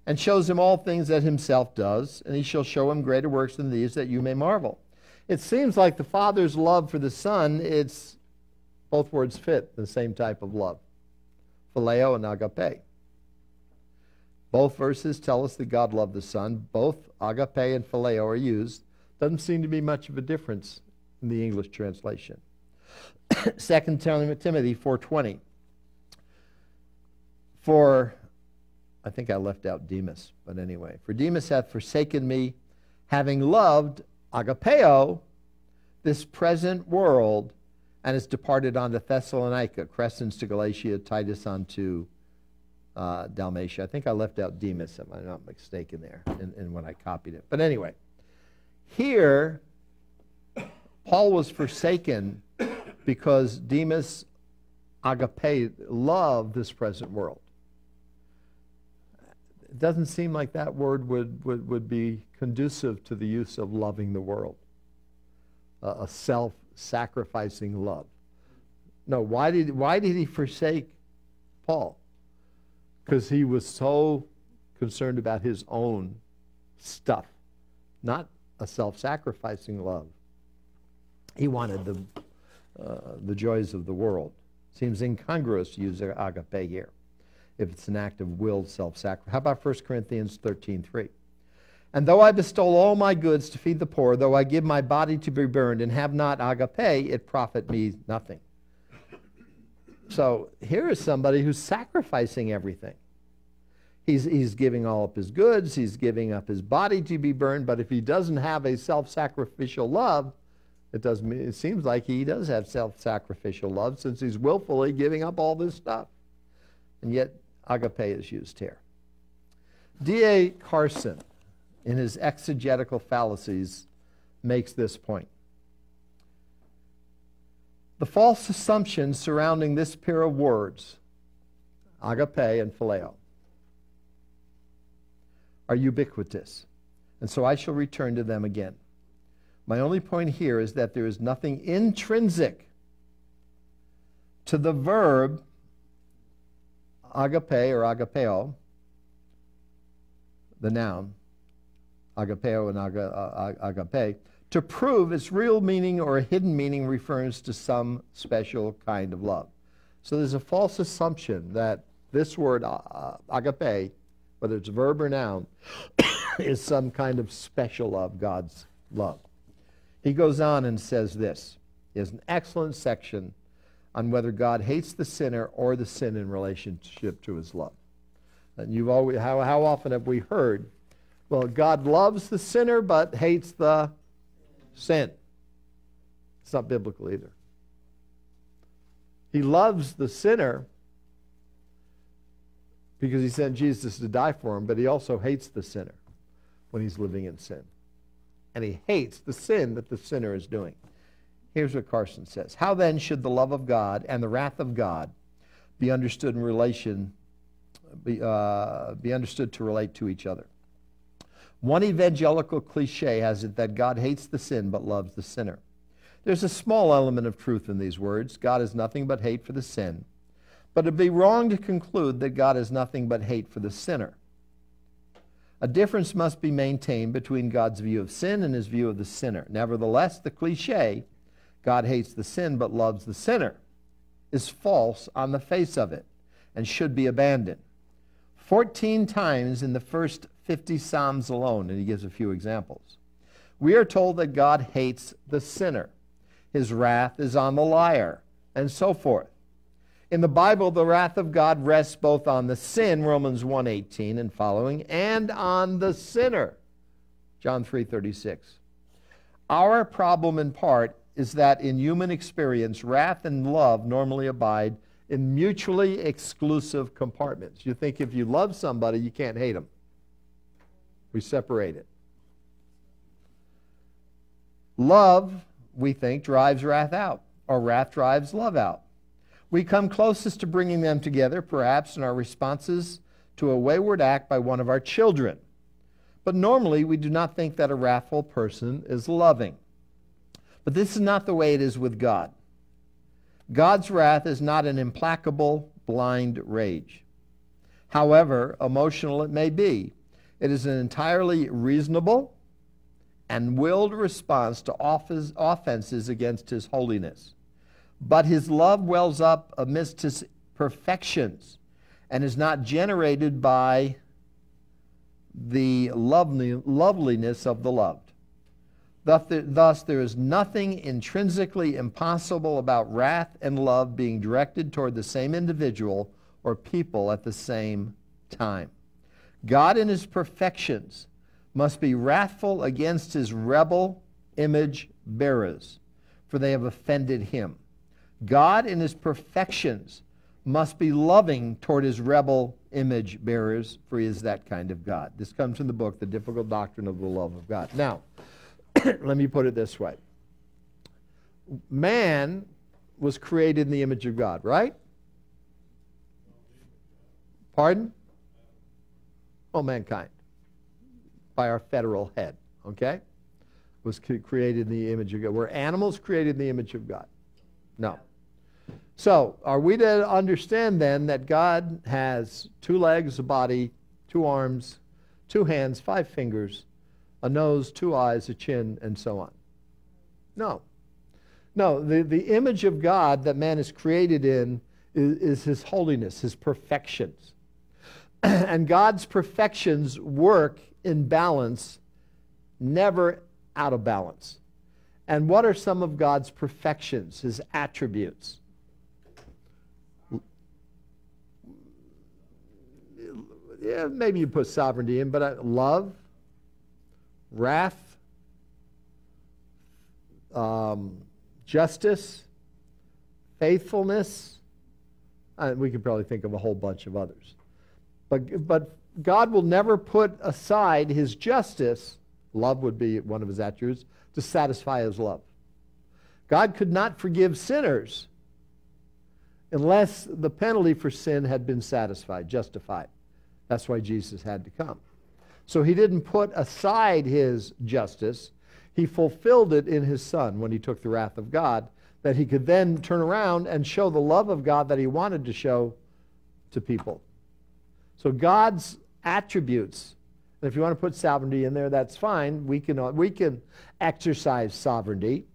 [SPEAKER 1] and shows him all things that himself does, and he shall show him greater works than these that you may marvel. It seems like the Father's love for the Son, it's both words fit the same type of love. Phileo and agape. Both verses tell us that God loved the Son. Both agape and phileo are used. Doesn't seem to be much of a difference in the English translation. 2 Timothy 4.20 for, I think I left out Demas, but anyway, for Demas hath forsaken me, having loved agapeo, this present world, and has departed on to Thessalonica, Crescens to Galatia, Titus unto uh, Dalmatia. I think I left out Demas, if I'm not mistaken there, in, in when I copied it. But anyway, here, Paul was forsaken because Demas agape loved this present world it doesn't seem like that word would, would, would be conducive to the use of loving the world, uh, a self sacrificing love. No, why did, why did he forsake Paul? Because he was so concerned about his own stuff, not a self sacrificing love. He wanted the, uh, the joys of the world. Seems incongruous to use agape here if it's an act of willed self-sacrifice. How about 1 Corinthians 13:3? And though I bestow all my goods to feed the poor, though I give my body to be burned and have not agape, it profit me nothing. So here is somebody who's sacrificing everything. He's, he's giving all up his goods, he's giving up his body to be burned, but if he doesn't have a self sacrificial love, it, does, it seems like he does have self sacrificial love since he's willfully giving up all this stuff. And yet agape is used here. D.A. Carson, in his exegetical fallacies, makes this point. The false assumptions surrounding this pair of words, agape and phileo, are ubiquitous, and so I shall return to them again. My only point here is that there is nothing intrinsic to the verb agape or agapeo, the noun, agapeo and aga, agape, to prove its real meaning or a hidden meaning refers to some special kind of love. So there's a false assumption that this word agape, whether it's verb or noun, is some kind of special love, God's love. He goes on and says this. Has an excellent section on whether God hates the sinner or the sin in relationship to his love. And you've always, how, how often have we heard, well, God loves the sinner but hates the sin? It's not biblical either. He loves the sinner because he sent Jesus to die for him, but he also hates the sinner when he's living in sin. And he hates the sin that the sinner is doing. Here's what Carson says How then should the love of God and the wrath of God be understood in relation, be, uh, be understood to relate to each other? One evangelical cliche has it that God hates the sin but loves the sinner. There's a small element of truth in these words. God is nothing but hate for the sin. But it'd be wrong to conclude that God is nothing but hate for the sinner. A difference must be maintained between God's view of sin and his view of the sinner. Nevertheless, the cliche, God hates the sin but loves the sinner, is false on the face of it and should be abandoned. 14 times in the first 50 Psalms alone, and he gives a few examples, we are told that God hates the sinner. His wrath is on the liar, and so forth. In the Bible, the wrath of God rests both on the sin, Romans 1:18 and following, and on the sinner, John 3:36. Our problem in part is that in human experience, wrath and love normally abide in mutually exclusive compartments. You think if you love somebody, you can't hate them. We separate it. Love, we think, drives wrath out, or wrath drives love out. We come closest to bringing them together, perhaps, in our responses to a wayward act by one of our children. But normally, we do not think that a wrathful person is loving. But this is not the way it is with God. God's wrath is not an implacable, blind rage. However emotional it may be, it is an entirely reasonable and willed response to offenses against his holiness. But his love wells up amidst his perfections and is not generated by the loveliness of the loved. Thus, there is nothing intrinsically impossible about wrath and love being directed toward the same individual or people at the same time. God, in his perfections, must be wrathful against his rebel image bearers, for they have offended him. God, in his perfections, must be loving toward his rebel image bearers, for he is that kind of God. This comes from the book, The Difficult Doctrine of the Love of God. Now, let me put it this way man was created in the image of God, right? Pardon? Oh, mankind. By our federal head, okay? Was created in the image of God. Were animals created in the image of God? No. So, are we to understand then that God has two legs, a body, two arms, two hands, five fingers, a nose, two eyes, a chin, and so on? No. No, the, the image of God that man is created in is, is his holiness, his perfections. and God's perfections work in balance, never out of balance. And what are some of God's perfections, his attributes? yeah, maybe you put sovereignty in, but uh, love, wrath, um, justice, faithfulness. Uh, we could probably think of a whole bunch of others. But, but God will never put aside his justice, love would be one of his attributes, to satisfy his love. God could not forgive sinners unless the penalty for sin had been satisfied, justified. That's why Jesus had to come. So he didn't put aside his justice, he fulfilled it in his Son when he took the wrath of God, that he could then turn around and show the love of God that he wanted to show to people. So God's attributes if you want to put sovereignty in there, that's fine. We can, uh, we can exercise sovereignty,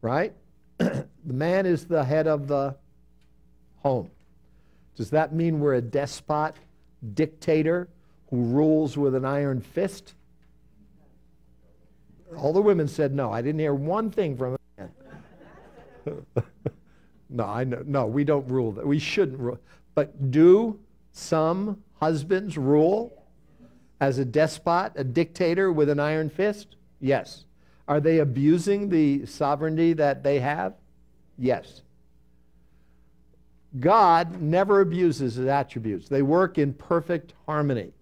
[SPEAKER 1] right? the man is the head of the home. Does that mean we're a despot, dictator who rules with an iron fist? All the women said no. I didn't hear one thing from a man. no, I know. No, we don't rule that. We shouldn't rule. But do some husbands rule as a despot, a dictator with an iron fist? Yes. Are they abusing the sovereignty that they have? Yes. God never abuses his attributes, they work in perfect harmony.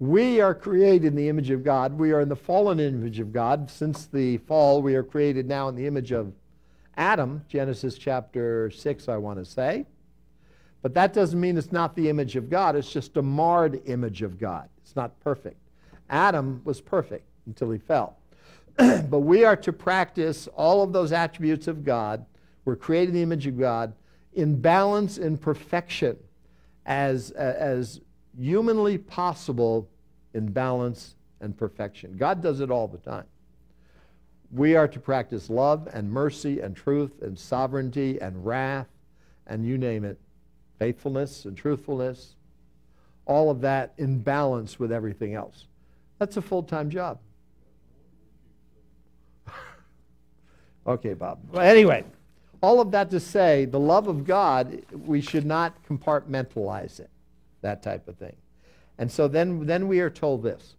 [SPEAKER 1] We are created in the image of God. We are in the fallen image of God. Since the fall, we are created now in the image of Adam, Genesis chapter 6, I want to say. But that doesn't mean it's not the image of God, it's just a marred image of God. It's not perfect. Adam was perfect until he fell. but we are to practice all of those attributes of God. We're created in the image of God in balance and perfection as, uh, as humanly possible in balance and perfection. God does it all the time. We are to practice love and mercy and truth and sovereignty and wrath and you name it, faithfulness and truthfulness, all of that in balance with everything else. That's a full time job. okay, Bob. Well, anyway, all of that to say, the love of God, we should not compartmentalize it, that type of thing. And so then, then we are told this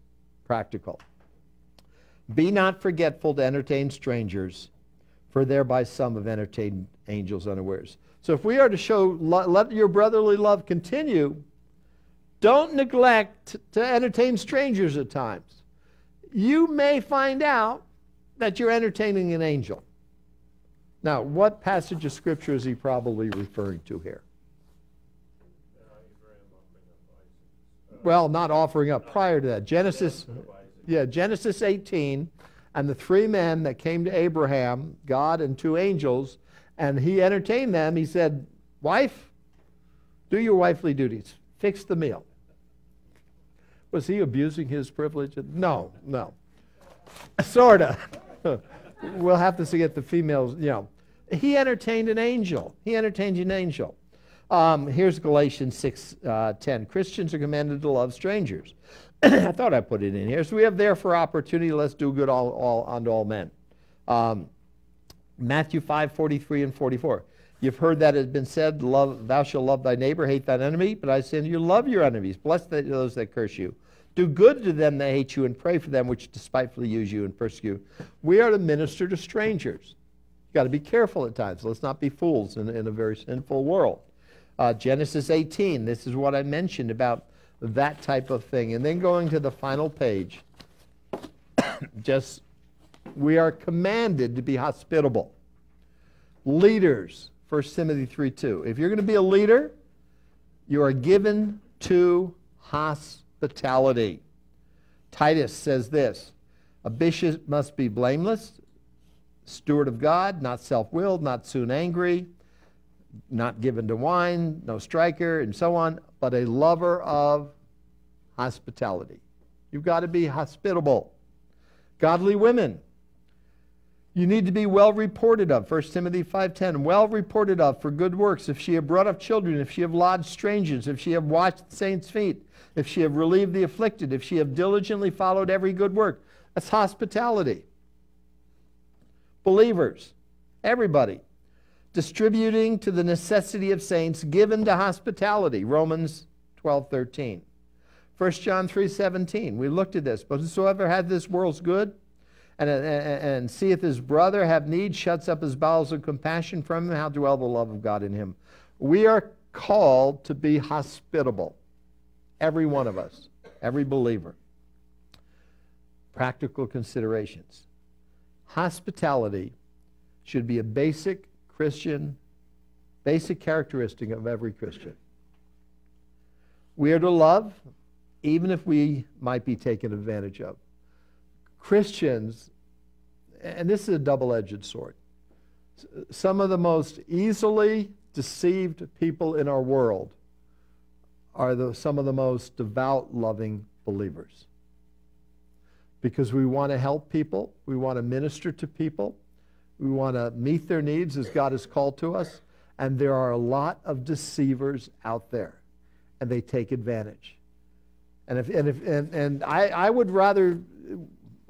[SPEAKER 1] practical. Be not forgetful to entertain strangers, for thereby some have entertained angels unawares. So if we are to show, let your brotherly love continue, don't neglect to entertain strangers at times. You may find out that you're entertaining an angel. Now, what passage of Scripture is he probably referring to here? Well, not offering up prior to that. Genesis, yeah, Genesis 18, and the three men that came to Abraham, God and two angels, and he entertained them. He said, Wife, do your wifely duties, fix the meal. Was he abusing his privilege? No, no. Sort of. we'll have to see get the females, you know. He entertained an angel. He entertained an angel. Um, here's Galatians 6 uh, 10. Christians are commanded to love strangers. I thought I put it in here. So we have therefore opportunity. Let's do good all, all unto all men. Um, Matthew 5 43 and 44. You've heard that it has been said, love, Thou shalt love thy neighbor, hate thine enemy. But I say unto you, love your enemies, bless those that curse you. Do good to them that hate you, and pray for them which despitefully use you and persecute. We are to minister to strangers. You've got to be careful at times. Let's not be fools in, in a very sinful world. Uh, Genesis 18, this is what I mentioned about that type of thing. And then going to the final page, just we are commanded to be hospitable. Leaders, 1 Timothy 3 2. If you're going to be a leader, you are given to hospitality. Titus says this A bishop must be blameless, steward of God, not self willed, not soon angry, not given to wine, no striker, and so on, but a lover of hospitality. You've got to be hospitable. Godly women. You need to be well reported of. 1 Timothy 5:10, well reported of for good works, if she have brought up children, if she have lodged strangers, if she have washed saints' feet, if she have relieved the afflicted, if she have diligently followed every good work. That's hospitality. Believers, everybody, distributing to the necessity of saints, given to hospitality. Romans 12:13. 1 John 3:17. We looked at this. But whosoever hath this world's good and, and, and seeth his brother have need, shuts up his bowels of compassion from him, how dwell the love of God in him? We are called to be hospitable. Every one of us, every believer. Practical considerations. Hospitality should be a basic Christian, basic characteristic of every Christian. We are to love, even if we might be taken advantage of. Christians, and this is a double edged sword, some of the most easily deceived people in our world are the, some of the most devout, loving believers. because we want to help people, we want to minister to people, we want to meet their needs as God has called to us. And there are a lot of deceivers out there, and they take advantage. And, if, and, if, and, and I, I would rather,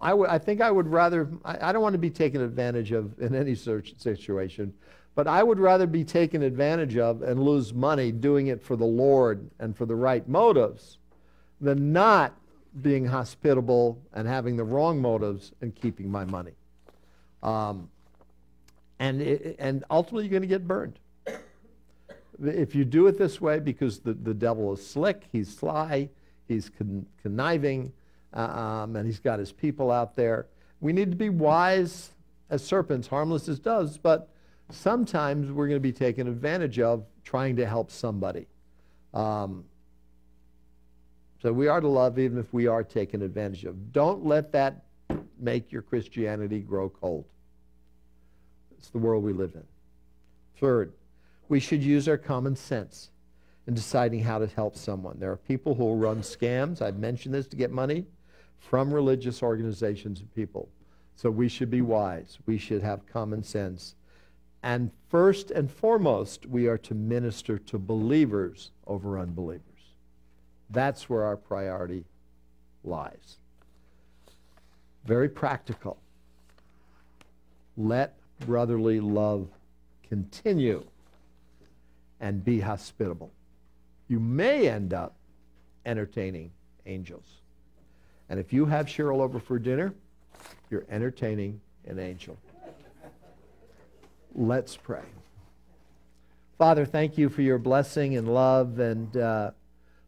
[SPEAKER 1] I, think I would rather, I, I don't want to be taken advantage of in any situation, but I would rather be taken advantage of and lose money doing it for the Lord and for the right motives than not being hospitable and having the wrong motives and keeping my money. Um, and, it, and ultimately, you're going to get burned. If you do it this way, because the, the devil is slick, he's sly, he's con- conniving, and he's got his people out there. We need to be wise as serpents, harmless as doves, but sometimes we're going to be taken advantage of trying to help somebody. Um, so we are to love even if we are taken advantage of. Don't let that make your Christianity grow cold. It's the world we live in. Third, we should use our common sense in deciding how to help someone. There are people who will run scams, I've mentioned this, to get money from religious organizations and people. So we should be wise. We should have common sense. And first and foremost, we are to minister to believers over unbelievers. That's where our priority lies. Very practical. Let brotherly love continue and be hospitable. You may end up entertaining angels. And if you have Cheryl over for dinner, you're entertaining an angel. Let's pray. Father, thank you for your blessing and love. And uh,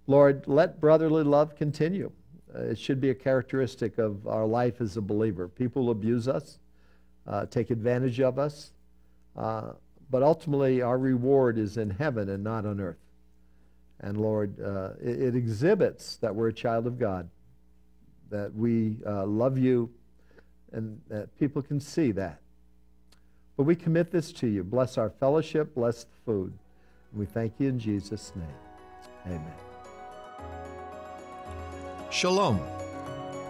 [SPEAKER 1] Lord, let brotherly love continue. Uh, it should be a characteristic of our life as a believer. People abuse us, uh, take advantage of us, uh, but ultimately our reward is in heaven and not on earth. And Lord, uh, it, it, exhibits that we're a child of God, that we uh, love you, and that people can see that. But we commit this to you. Bless our fellowship, bless the food. And we thank you in Jesus' name. Amen.
[SPEAKER 3] Shalom.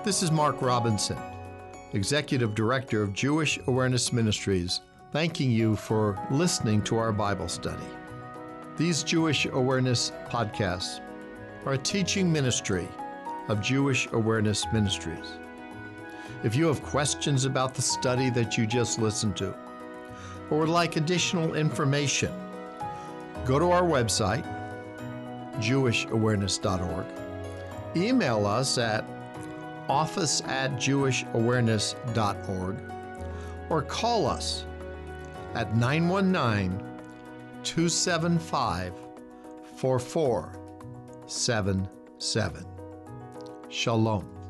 [SPEAKER 3] This is Mark Robinson, Executive Director of Jewish Awareness Ministries, thanking you for listening to our Bible study. These Jewish Awareness podcasts are a teaching ministry of Jewish Awareness Ministries. If you have questions about the study that you just listened to, or would like additional information, go to our website, jewishawareness.org email us at office at jewishawareness.org or call us at 919 275 4477. Shalom.